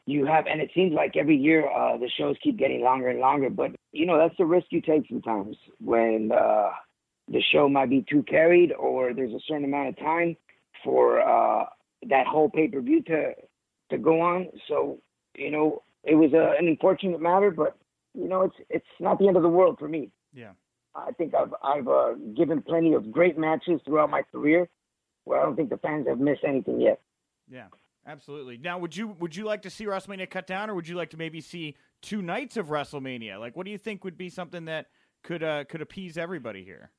you have and it seems like every year uh the shows keep getting longer and longer, but you know, that's the risk you take sometimes when uh the show might be too carried or there's a certain amount of time for uh that whole pay-per-view to to go on. So, you know, it was a, an unfortunate matter, but you know, it's it's not the end of the world for me. Yeah. I think I've I've uh, given plenty of great matches throughout my career, where I don't think the fans have missed anything yet. Yeah, absolutely. Now, would you would you like to see WrestleMania cut down, or would you like to maybe see two nights of WrestleMania? Like, what do you think would be something that could uh, could appease everybody here?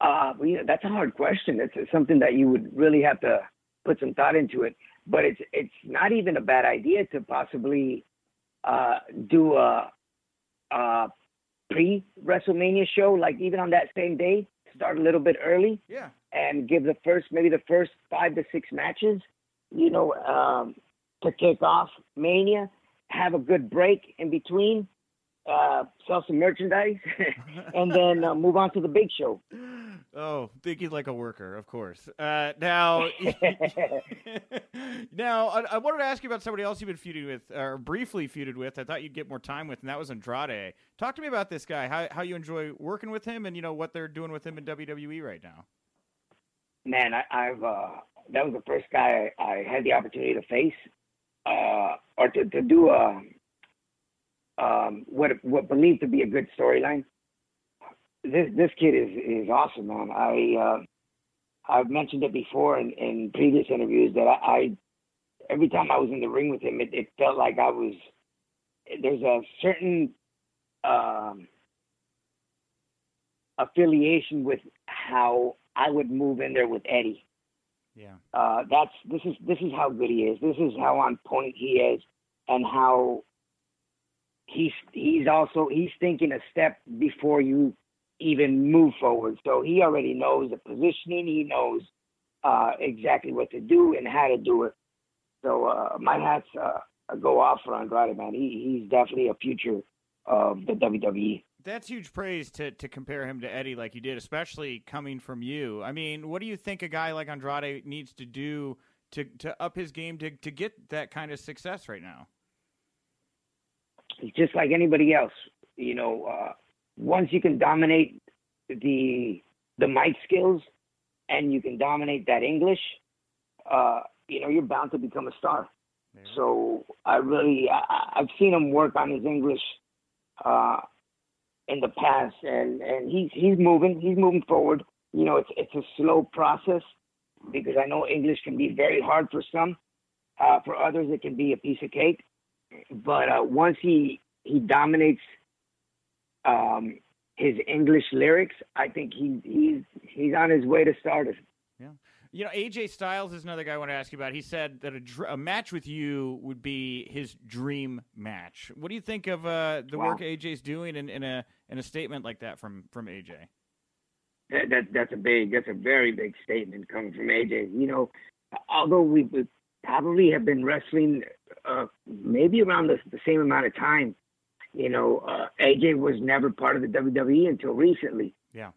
Uh, well, yeah, that's a hard question. It's, it's something that you would really have to put some thought into it. But it's it's not even a bad idea to possibly uh, do a, a pre WrestleMania show, like even on that same day, start a little bit early Yeah. And give the first maybe the first five to six matches, you know, um, to kick off Mania. Have a good break in between, uh, sell some merchandise, and then uh, move on to the big show. Oh, thinking like a worker, of course. Uh, now, now I, I wanted to ask you about somebody else you've been feuding with, or briefly feuded with. I thought you'd get more time with, and that was Andrade. Talk to me about this guy. How how you enjoy working with him, and you know what they're doing with him in WWE right now. Man, I, I've uh, that was the first guy I, had the opportunity to face, uh, or to, to do a um, what what believed to be a good storyline. This this kid is is awesome, man. I uh, I've mentioned it before in, in previous interviews that I, I every time I was in the ring with him, it, it felt like I was. There's a certain um, affiliation with how I would move in there with Eddie. Yeah. Uh, that's this is this is how good he is. This is how on point he is, and how he's he's also he's thinking a step before you even move forward. So he already knows the positioning. He knows uh, exactly what to do and how to do it. So uh, my hats uh, go off for Andrade, man. He he's definitely a future of the WWE. That's huge praise to, to compare him to Eddie like you did, especially coming from you. I mean, what do you think a guy like Andrade needs to do to, to up his game to, to get that kind of success right now? He's just like anybody else. You know, uh, once you can dominate the the mic skills and you can dominate that English, uh, you know, you're bound to become a star. Yeah. So I really, I, I've seen him work on his English uh, in the past, and and he's he's moving, he's moving forward. You know, it's it's a slow process because I know English can be very hard for some. Uh, for others, it can be a piece of cake. But uh, once he he dominates um, his English lyrics, I think he he's he's on his way to stardom. You know, AJ Styles is another guy I want to ask you about. He said that a, dr- a match with you would be his dream match. What do you think of uh, the Wow. work AJ's doing in, in a in a statement like that from from AJ? That, that that's a big that's a very big statement coming from AJ. You know, although we would probably have been wrestling uh, maybe around the, the same amount of time, you know, uh, AJ was never part of the WWE until recently. Yeah.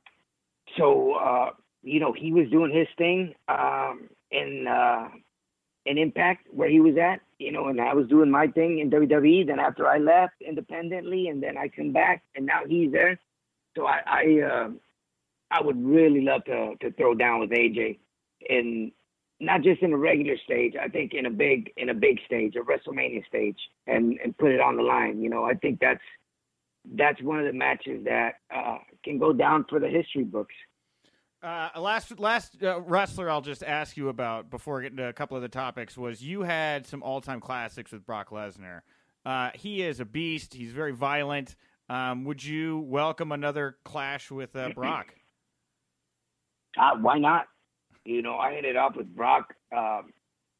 So uh, you know, he was doing his thing um, in uh, in Impact where he was at, you know, and I was doing my thing in WWE. Then after I left independently, and then I come back, and now he's there. So I I, uh, I would really love to to throw down with AJ in not just in a regular stage. I think in a big in a big stage, a WrestleMania stage, and and put it on the line. You know, I think that's that's one of the matches that uh, can go down for the history books. Uh, last last uh, wrestler I'll just ask you about before getting to a couple of the topics was you had some all time classics with Brock Lesnar. Uh, he is a beast. He's very violent. Um, would you welcome another clash with uh, Brock? Uh, why not? You know, I ended up with Brock um,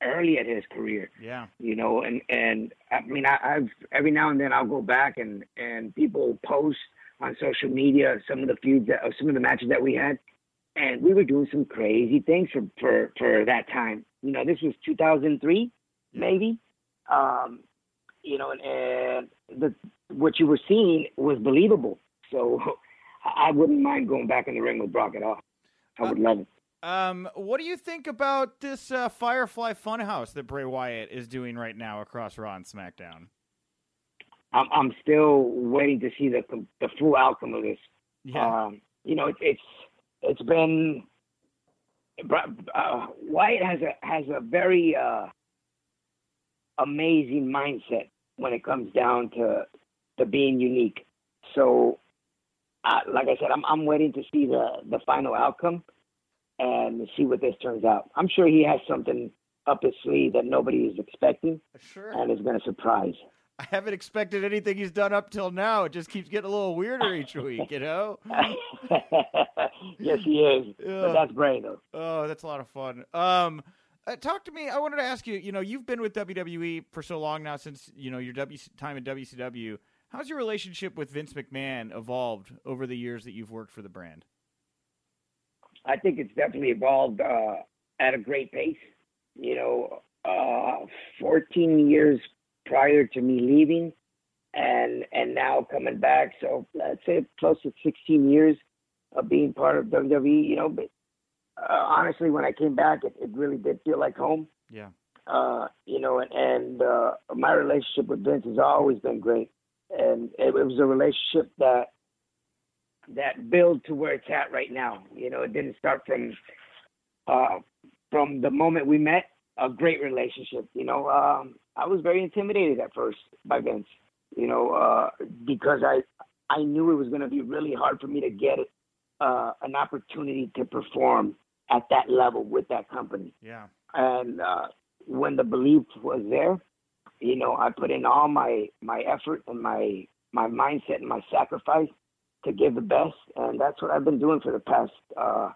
early at his career. Yeah. You know, and and I mean, I, I've every now and then I'll go back and and people post on social media some of the feuds that or some of the matches that we had, and we were doing some crazy things for for for that time. You know, this was 2003, maybe. Um, you know, and, and the what you were seeing was believable. So I wouldn't mind going back in the ring with Brock at all. I would love it. Um, what do you think about this uh, Firefly Funhouse that Bray Wyatt is doing right now across Raw and SmackDown? I'm I'm still waiting to see the the full outcome of this. Yeah. Um, you know, it's it's it's been uh, Wyatt has a has a very uh, amazing mindset when it comes down to to being unique. So, uh, like I said, I'm I'm waiting to see the the final outcome and see what this turns out. I'm sure he has something up his sleeve that nobody is expecting sure. and is going to surprise. I haven't expected anything he's done up till now. It just keeps getting a little weirder each week, you know? yes, he is. But that's great, though. Oh, that's a lot of fun. Um, uh, talk to me. I wanted to ask you. You know, you've been with WWE for so long now, since you know your W time in WCW. How's your relationship with Vince McMahon evolved over the years that you've worked for the brand? I think it's definitely evolved uh, at a great pace. You know, uh, 14 years prior to me leaving, and and now coming back. So let's say close to 16 years of being part of WWE. You know, but uh, honestly, when I came back, it, it really did feel like home. Yeah. Uh, you know, and, and uh, my relationship with Vince has always been great, and it, it was a relationship that that built to where it's at right now. You know, it didn't start from uh, from the moment we met. A great relationship. You know, um, I was very intimidated at first by Vince. You know, uh, because I I knew it was going to be really hard for me to get uh, an opportunity to perform at that level with that company. Yeah. And uh, when the belief was there, you know, I put in all my my effort and my my mindset and my sacrifice to give the best, and that's what I've been doing for the past uh,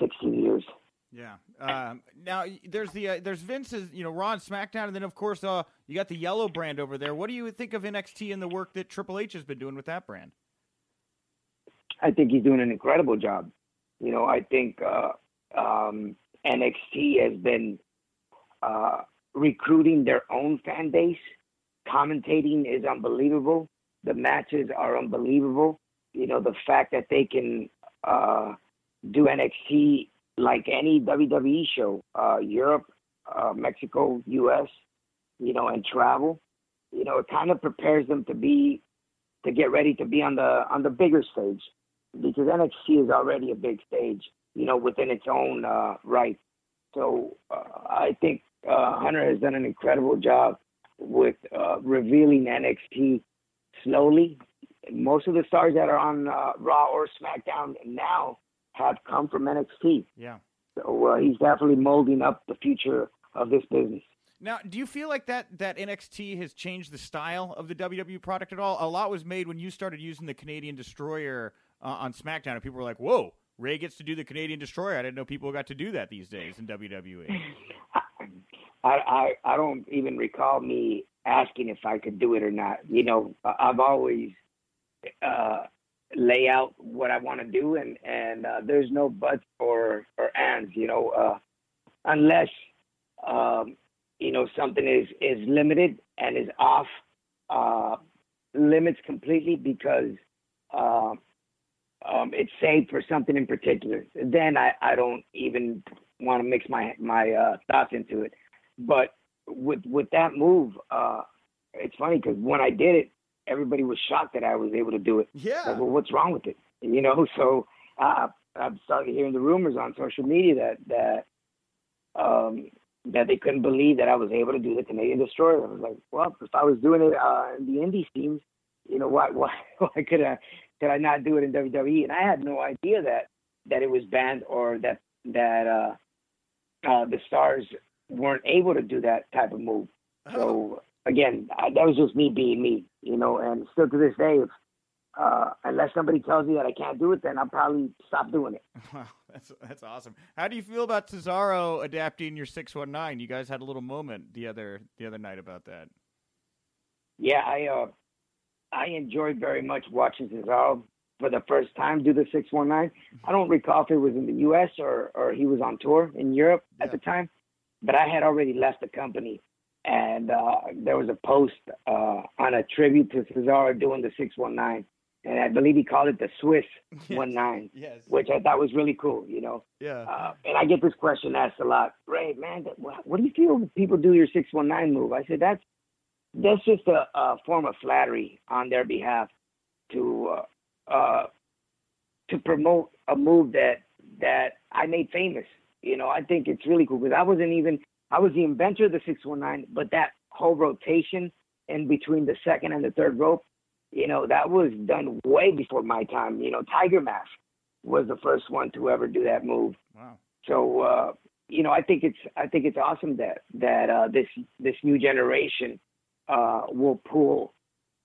16 years. Yeah. Um, now there's the uh, there's Vince's you know Raw and SmackDown, and then of course uh, you got the Yellow brand over there. What do you think of NXT and the work that Triple H has been doing with that brand? I think he's doing an incredible job. You know, I think uh, um, NXT has been uh, recruiting their own fan base. Commentating is unbelievable. The matches are unbelievable. You know, the fact that they can uh, do NXT like any WWE show, uh, Europe, uh, Mexico, U.S., you know, and travel, you know, it kind of prepares them to be to get ready to be on the on the bigger stage because NXT is already a big stage, you know, within its own uh, right. So uh, I think uh, Hunter has done an incredible job with uh, revealing NXT slowly. Most of the stars that are on Raw or SmackDown now have come from NXT. Yeah. So uh, he's definitely molding up the future of this business. Now, do you feel like that that NXT has changed the style of the WWE product at all? A lot was made when you started using the Canadian Destroyer uh, on SmackDown, and people were like, "Whoa, Rey gets to do the Canadian Destroyer." I didn't know people got to do that these days in WWE. I, I I don't even recall me asking if I could do it or not. You know, I've always uh, lay out what I want to do, and and uh, there's no buts or or ands. You know, uh, unless um, you know something is is limited and is off uh, limits completely because uh, um, it's saved for something in particular. Then I I don't even want to mix my my uh, thoughts into it. But with with that move, uh, it's funny because when I did it, everybody was shocked that I was able to do it. Yeah. Like, well, what's wrong with it? You know, so uh, I've started hearing the rumors on social media that that um, that they couldn't believe that I was able to do the Canadian Destroyer. I was like, well, if I was doing it uh, in the indie scenes, you know, why why why could I could I not do it in WWE? And I had no idea that that it was banned or that that uh, uh, the stars weren't able to do that type of move. So again, I, that was just me being me, you know. And still to this day, if uh, unless somebody tells me that I can't do it, then I'll probably stop doing it. Wow, that's that's awesome. How do you feel about Cesaro adapting your six one nine? You guys had a little moment the other the other night about that. Yeah, I uh, I enjoyed very much watching Cesaro for the first time do the six one nine. I don't recall if it was in the U.S. or or he was on tour in Europe at the time, but I had already left the company, and uh, there was a post uh, on a tribute to Cesaro doing the six one nine, and I believe he called it the Swiss one nine, Yes. which I thought was really cool. You know, Yeah. uh, and I get this question asked a lot. Rey, man, what, do you feel when people do your six one nine move? I said that's that's just a, a form of flattery on their behalf to uh, uh, to promote a move that that I made famous. You know, I think it's really cool because I wasn't even I was the inventor of the six one nine, but that whole rotation in between the second and the third rope, you know, that was done way before my time. You know, Tiger Mask was the first one to ever do that move. Wow. So uh, you know, I think it's I think it's awesome that that uh, this this new generation uh, will pull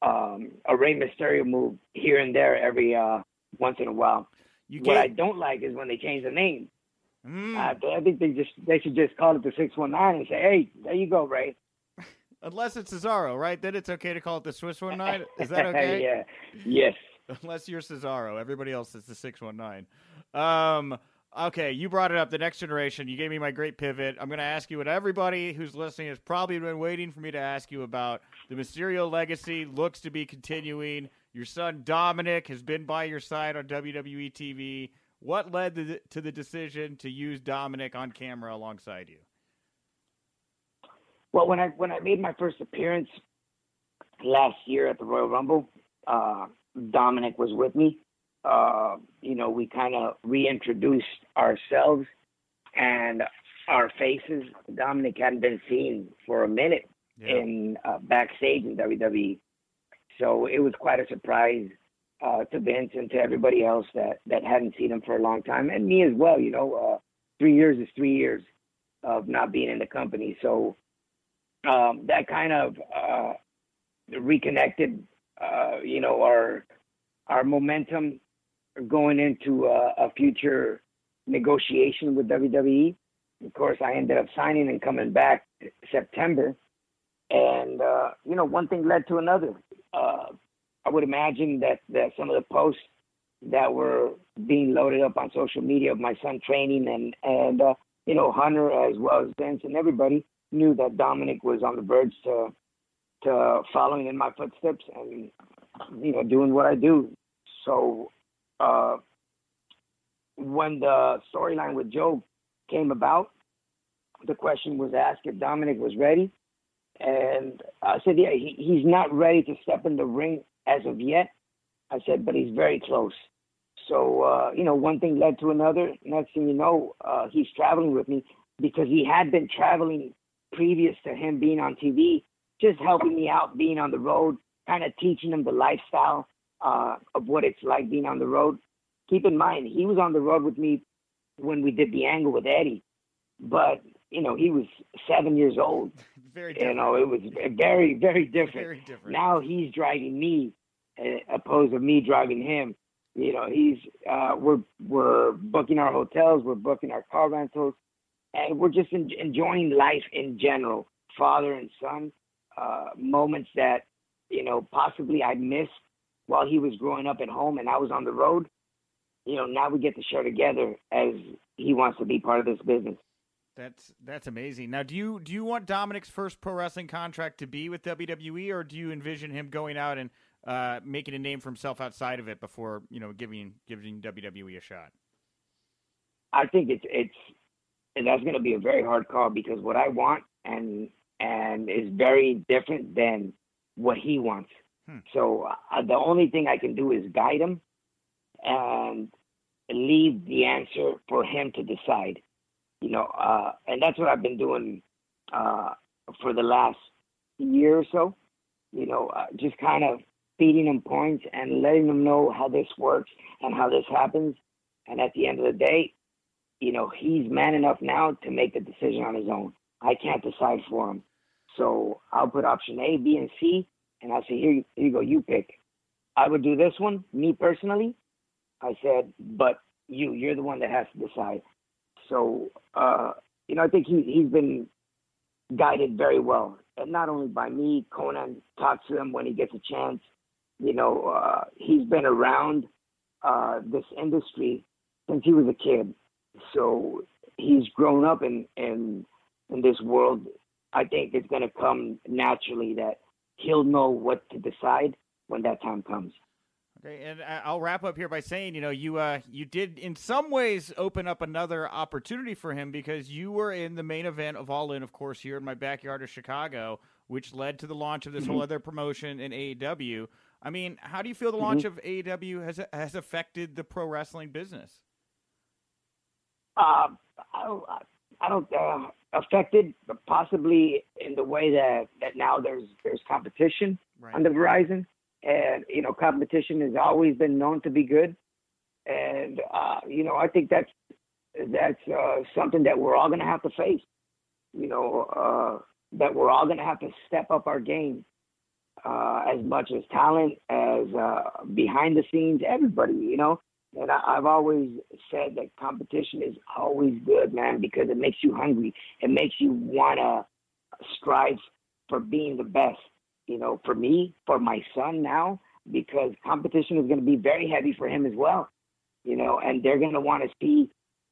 um, a Rey Mysterio move here and there every uh, once in a while. You What I don't like is when they change the name. Mm. Uh, I think they just they should just call it the six one nine and say, "Hey, there you go, Rey." Unless it's Cesaro, right? Then it's okay to call it the Swiss One Nine. Is that okay? yeah. Yes. Unless you're Cesaro, everybody else is the six one nine. Um, okay, you brought it up. The next generation. You gave me my great pivot. I'm going to ask you what everybody who's listening has probably been waiting for me to ask you about. The Mysterio legacy looks to be continuing. Your son Dominic has been by your side on WWE TV. What led to the, to the decision to use Dominic on camera alongside you? Well, when I when I made my first appearance last year at the Royal Rumble, uh, Dominic was with me. Uh, you know, we kind of reintroduced ourselves and our faces. Dominic hadn't been seen for a minute yeah. in uh, backstage in WWE, so it was quite a surprise uh, to Vince and to everybody else that that hadn't seen him for a long time, and me as well. You know, uh, three years is three years of not being in the company, so um, that kind of uh, reconnected, uh, you know, our our momentum going into a, a, future negotiation with WWE. Of course, I ended up signing and coming back September, and uh, you know, one thing led to another. I would imagine that, that some of the posts that were being loaded up on social media of my son training and and uh, you know Hunter as well as Vince and everybody knew that Dominic was on the verge to to following in my footsteps and you know doing what I do. So uh, when the storyline with Joe came about, the question was asked if Dominic was ready, and I said, yeah, he, he's not ready to step in the ring as of yet. I said, but he's very close. So uh, you know, one thing led to another. Next thing you know, uh, he's traveling with me because he had been traveling previous to him being on TV, just helping me out being on the road, kind of teaching him the lifestyle uh, of what it's like being on the road. Keep in mind, he was on the road with me when we did the angle with Eddie, but you know he was seven years old. Very different. You know it was very very different. Very different. Now he's driving me, uh, opposed to me driving him. You know he's uh, we're we're booking our hotels, we're booking our car rentals and we're just en- enjoying life in general, father and son, uh, moments that you know possibly I missed while he was growing up at home and I was on the road. You know, now we get to share together as he wants to be part of this business. That's that's amazing. Now, do you do you want Dominic's first pro wrestling contract to be with WWE, or do you envision him going out and uh, making a name for himself outside of it before you know giving giving WWE a shot? I think it's it's and that's going to be a very hard call because what I want and and is very different than what he wants. Hmm. So uh, the only thing I can do is guide him and leave the answer for him to decide. You know, uh, and that's what I've been doing uh, for the last year or so. You know, uh, just kind of feeding him points and letting him know how this works and how this happens. And at the end of the day, you know, he's man enough now to make the decision on his own. I can't decide for him. So I'll put option A, B, and C, and I'll say, here, here you go, you pick. I would do this one, me personally. I said, but you, you're the one that has to decide. So, uh, you know, I think he, he's been guided very well, and not only by me. Konnan talks to him when he gets a chance. You know, uh, he's been around uh, this industry since he was a kid. So he's grown up in in in this world. I think it's going to come naturally that he'll know what to decide when that time comes. Okay, and I'll wrap up here by saying, you know, you uh, you did in some ways open up another opportunity for him because you were in the main event of All In, of course, here in my backyard of Chicago, which led to the launch of this mm-hmm. whole other promotion in AEW. I mean, how do you feel the mm-hmm. launch of AEW has has affected the pro wrestling business? Uh, I don't, I don't uh, affected, possibly in the way that, that now there's there's competition right. on the horizon, and you know competition has always been known to be good, and uh, you know I think that's that's uh, something that we're all going to have to face. You know uh, that we're all going to have to step up our game uh, as much as talent as uh, behind the scenes, everybody. You know, and I, have always said that competition is always good, man, because it makes you hungry. It makes you want to strive for being the best. You know, for me, for my son now, because competition is going to be very heavy for him as well. You know, and they're going to want to see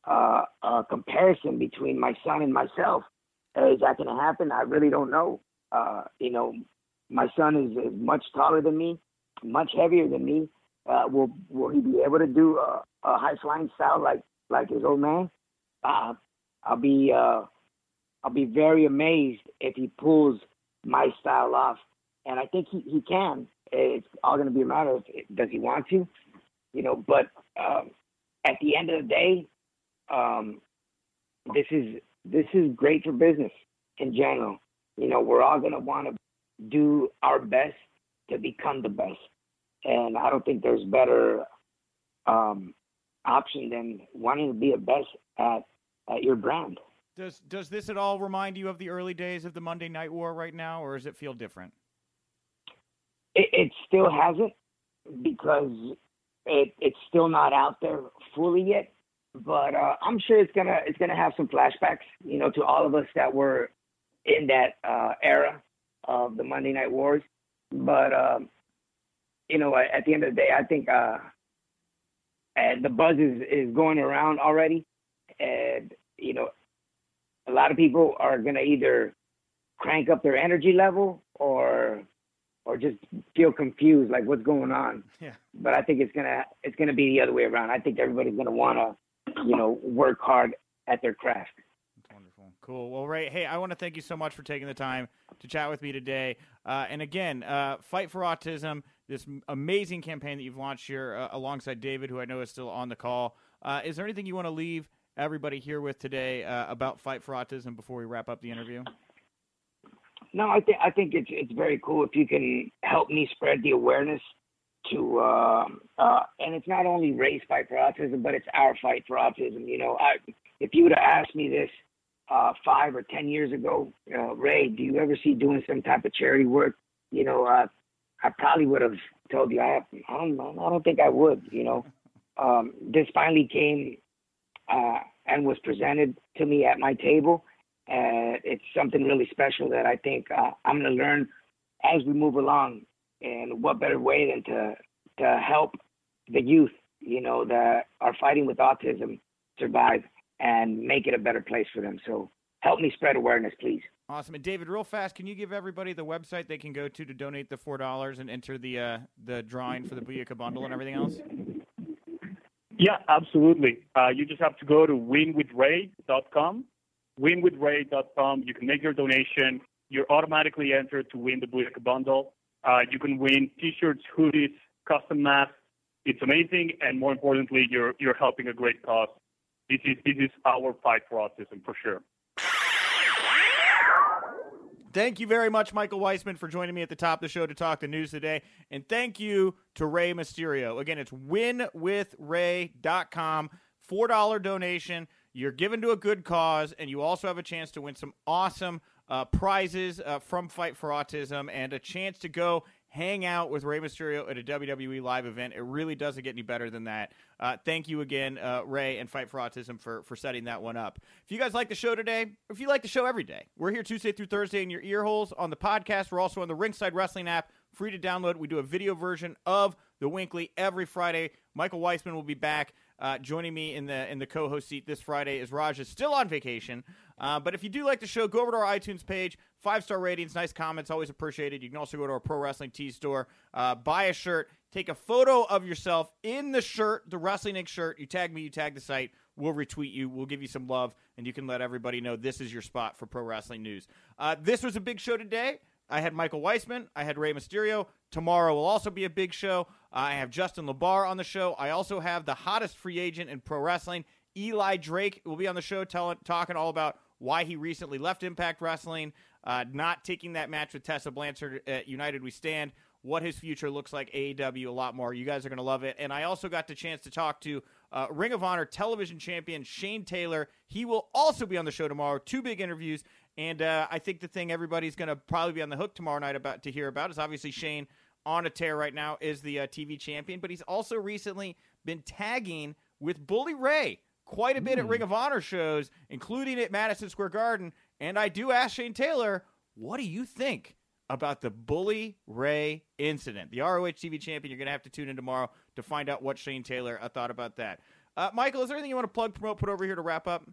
uh, a comparison between my son and myself. Is that going to happen? I really don't know. Uh, you know, my son is, is much taller than me, much heavier than me. Uh, will will he be able to do a, a high flying style like like his old man? Uh, I'll be uh, I'll be very amazed if he pulls my style off, and I think he, he can. It's all going to be a matter of does he want to, you know. But um, at the end of the day, um, this is this is great for business in general. You know, we're all going to want to do our best to become the best, and I don't think there's better um, option than wanting to be a best at at your brand. Does does this at all remind you of the early days of the Monday Night War right now, or does it feel different? It, it still hasn't because it it's still not out there fully yet. But uh, I'm sure it's gonna it's gonna have some flashbacks, you know, to all of us that were in that uh, era of the Monday Night Wars. But um, you know, at the end of the day, I think uh, the buzz is, is going around already, and you know, a lot of people are gonna either crank up their energy level or or just feel confused, like what's going on. Yeah. But I think it's gonna it's gonna be the other way around. I think everybody's gonna wanna, you know, work hard at their craft. That's wonderful. Cool. Well, Rey, hey, I want to thank you so much for taking the time to chat with me today. Uh, and again, uh, Fight for Autism, this amazing campaign that you've launched here uh, alongside David, who I know is still on the call. Uh, is there anything you want to leave everybody here with today uh, about Fight for Autism before we wrap up the interview? No, I think I think it's it's very cool if you can help me spread the awareness to uh, uh, and it's not only Rey's fight for autism, but it's our fight for autism. You know, I, if you would have asked me this uh, five or ten years ago, uh, Rey, do you ever see doing some type of charity work? You know, uh, I probably would have told you I have. I don't. I don't think I would. You know, um, this finally came uh, and was presented to me at my table uh, it's something really special that I think uh, I'm going to learn as we move along. And what better way than to to help the youth, you know, that are fighting with autism survive and make it a better place for them. So help me spread awareness, please. Awesome. And David, real fast, can you give everybody the website they can go to to donate the four dollars and enter the uh, the drawing for the Booyaka bundle and everything else? Yeah, absolutely. Uh, you just have to go to winwithray.com winwithray.com. You can make your donation. You're automatically entered to win the Booyaka bundle. Uh, you can win T-shirts, hoodies, custom masks. It's amazing, and more importantly, you're you're helping a great cause. This is this is our fight for autism for sure. Thank you very much, Michael Weissman, for joining me at the top of the show to talk the news today. And thank you to Rey Mysterio. Again, it's winwithray.com. $4 donation. You're given to a good cause, and you also have a chance to win some awesome uh, prizes uh, from Fight for Autism and a chance to go hang out with Rey Mysterio at a WWE live event. It really doesn't get any better than that. Uh, thank you again, uh, Rey and Fight for Autism, for, for setting that one up. If you guys like the show today, if you like the show every day, we're here Tuesday through Thursday in your ear holes on the podcast. We're also on the Ringside Wrestling app, free to download. We do a video version of the Winkley every Friday. Michael Weisman will be back. Uh, joining me in the in the co-host seat this Friday is Raj is still on vacation. Uh, but if you do like the show, go over to our iTunes page. Five star ratings, nice comments, always appreciated. You can also go to our Pro Wrestling Tee store, uh, buy a shirt, take a photo of yourself in the shirt, the Wrestling Inc. shirt. You tag me, you tag the site. We'll retweet you. We'll give you some love, and you can let everybody know this is your spot for pro wrestling news. Uh, this was a big show today. I had Michael Weissman. I had Rey Mysterio. Tomorrow will also be a big show. I have Justin LaBar on the show. I also have the hottest free agent in pro wrestling, Eli Drake, will be on the show telling, talking all about why he recently left Impact Wrestling, uh, not taking that match with Tessa Blanchard at United We Stand, what his future looks like, AEW, a lot more. You guys are going to love it. And I also got the chance to talk to uh, Ring of Honor television champion Shane Taylor. He will also be on the show tomorrow. Two big interviews. And uh, I think the thing everybody's going to probably be on the hook tomorrow night about to hear about is obviously Shane on a tear right now is the uh, TV champion, but he's also recently been tagging with Bully Ray quite a bit mm. at Ring of Honor shows, including at Madison Square Garden. And I do ask Shane Taylor, what do you think about the Bully Ray incident? The ROH TV champion, you're going to have to tune in tomorrow to find out what Shane Taylor uh, thought about that. Uh, Michael, is there anything you want to plug, promote, put over here to wrap up?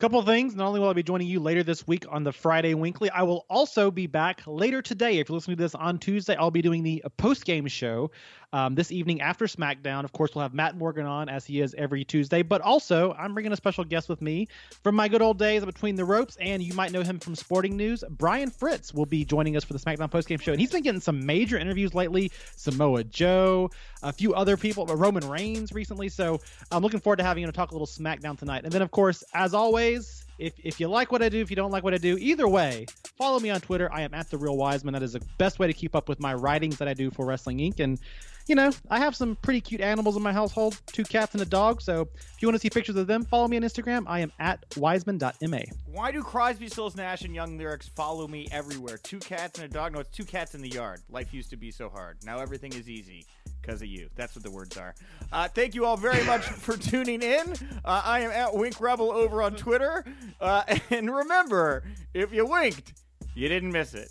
Couple things. Not only will I be joining you later this week on the Friday Winkly, I will also be back later today. If you're listening to this on Tuesday, I'll be doing the post game show um, this evening after SmackDown. Of course, we'll have Matt Morgan on as he is every Tuesday, but also I'm bringing a special guest with me from my good old days between the ropes, and you might know him from Sporting News. Brian Fritz will be joining us for the SmackDown postgame show, and he's been getting some major interviews lately. Samoa Joe, a few other people, Roman Reigns recently. So I'm looking forward to having him talk a little SmackDown tonight. And then, of course, as always if if you like what I do, if you don't like what I do, either way, follow me on Twitter. I am at the Real Wiseman. That is the best way to keep up with my writings that I do for Wrestling Inc. And you know, I have some pretty cute animals in my household, two cats and a dog. So if you want to see pictures of them, follow me on Instagram. I am at wiseman.ma. Why do Crosby, Stills, Nash, and Young Lyrics follow me everywhere? Two cats and a dog? No, it's two cats in the yard. Life used to be so hard. Now everything is easy because of you. That's what the words are. Uh, thank you all very much for tuning in. Uh, I am at Wink Rebel over on Twitter. Uh, and remember, if you winked, you didn't miss it.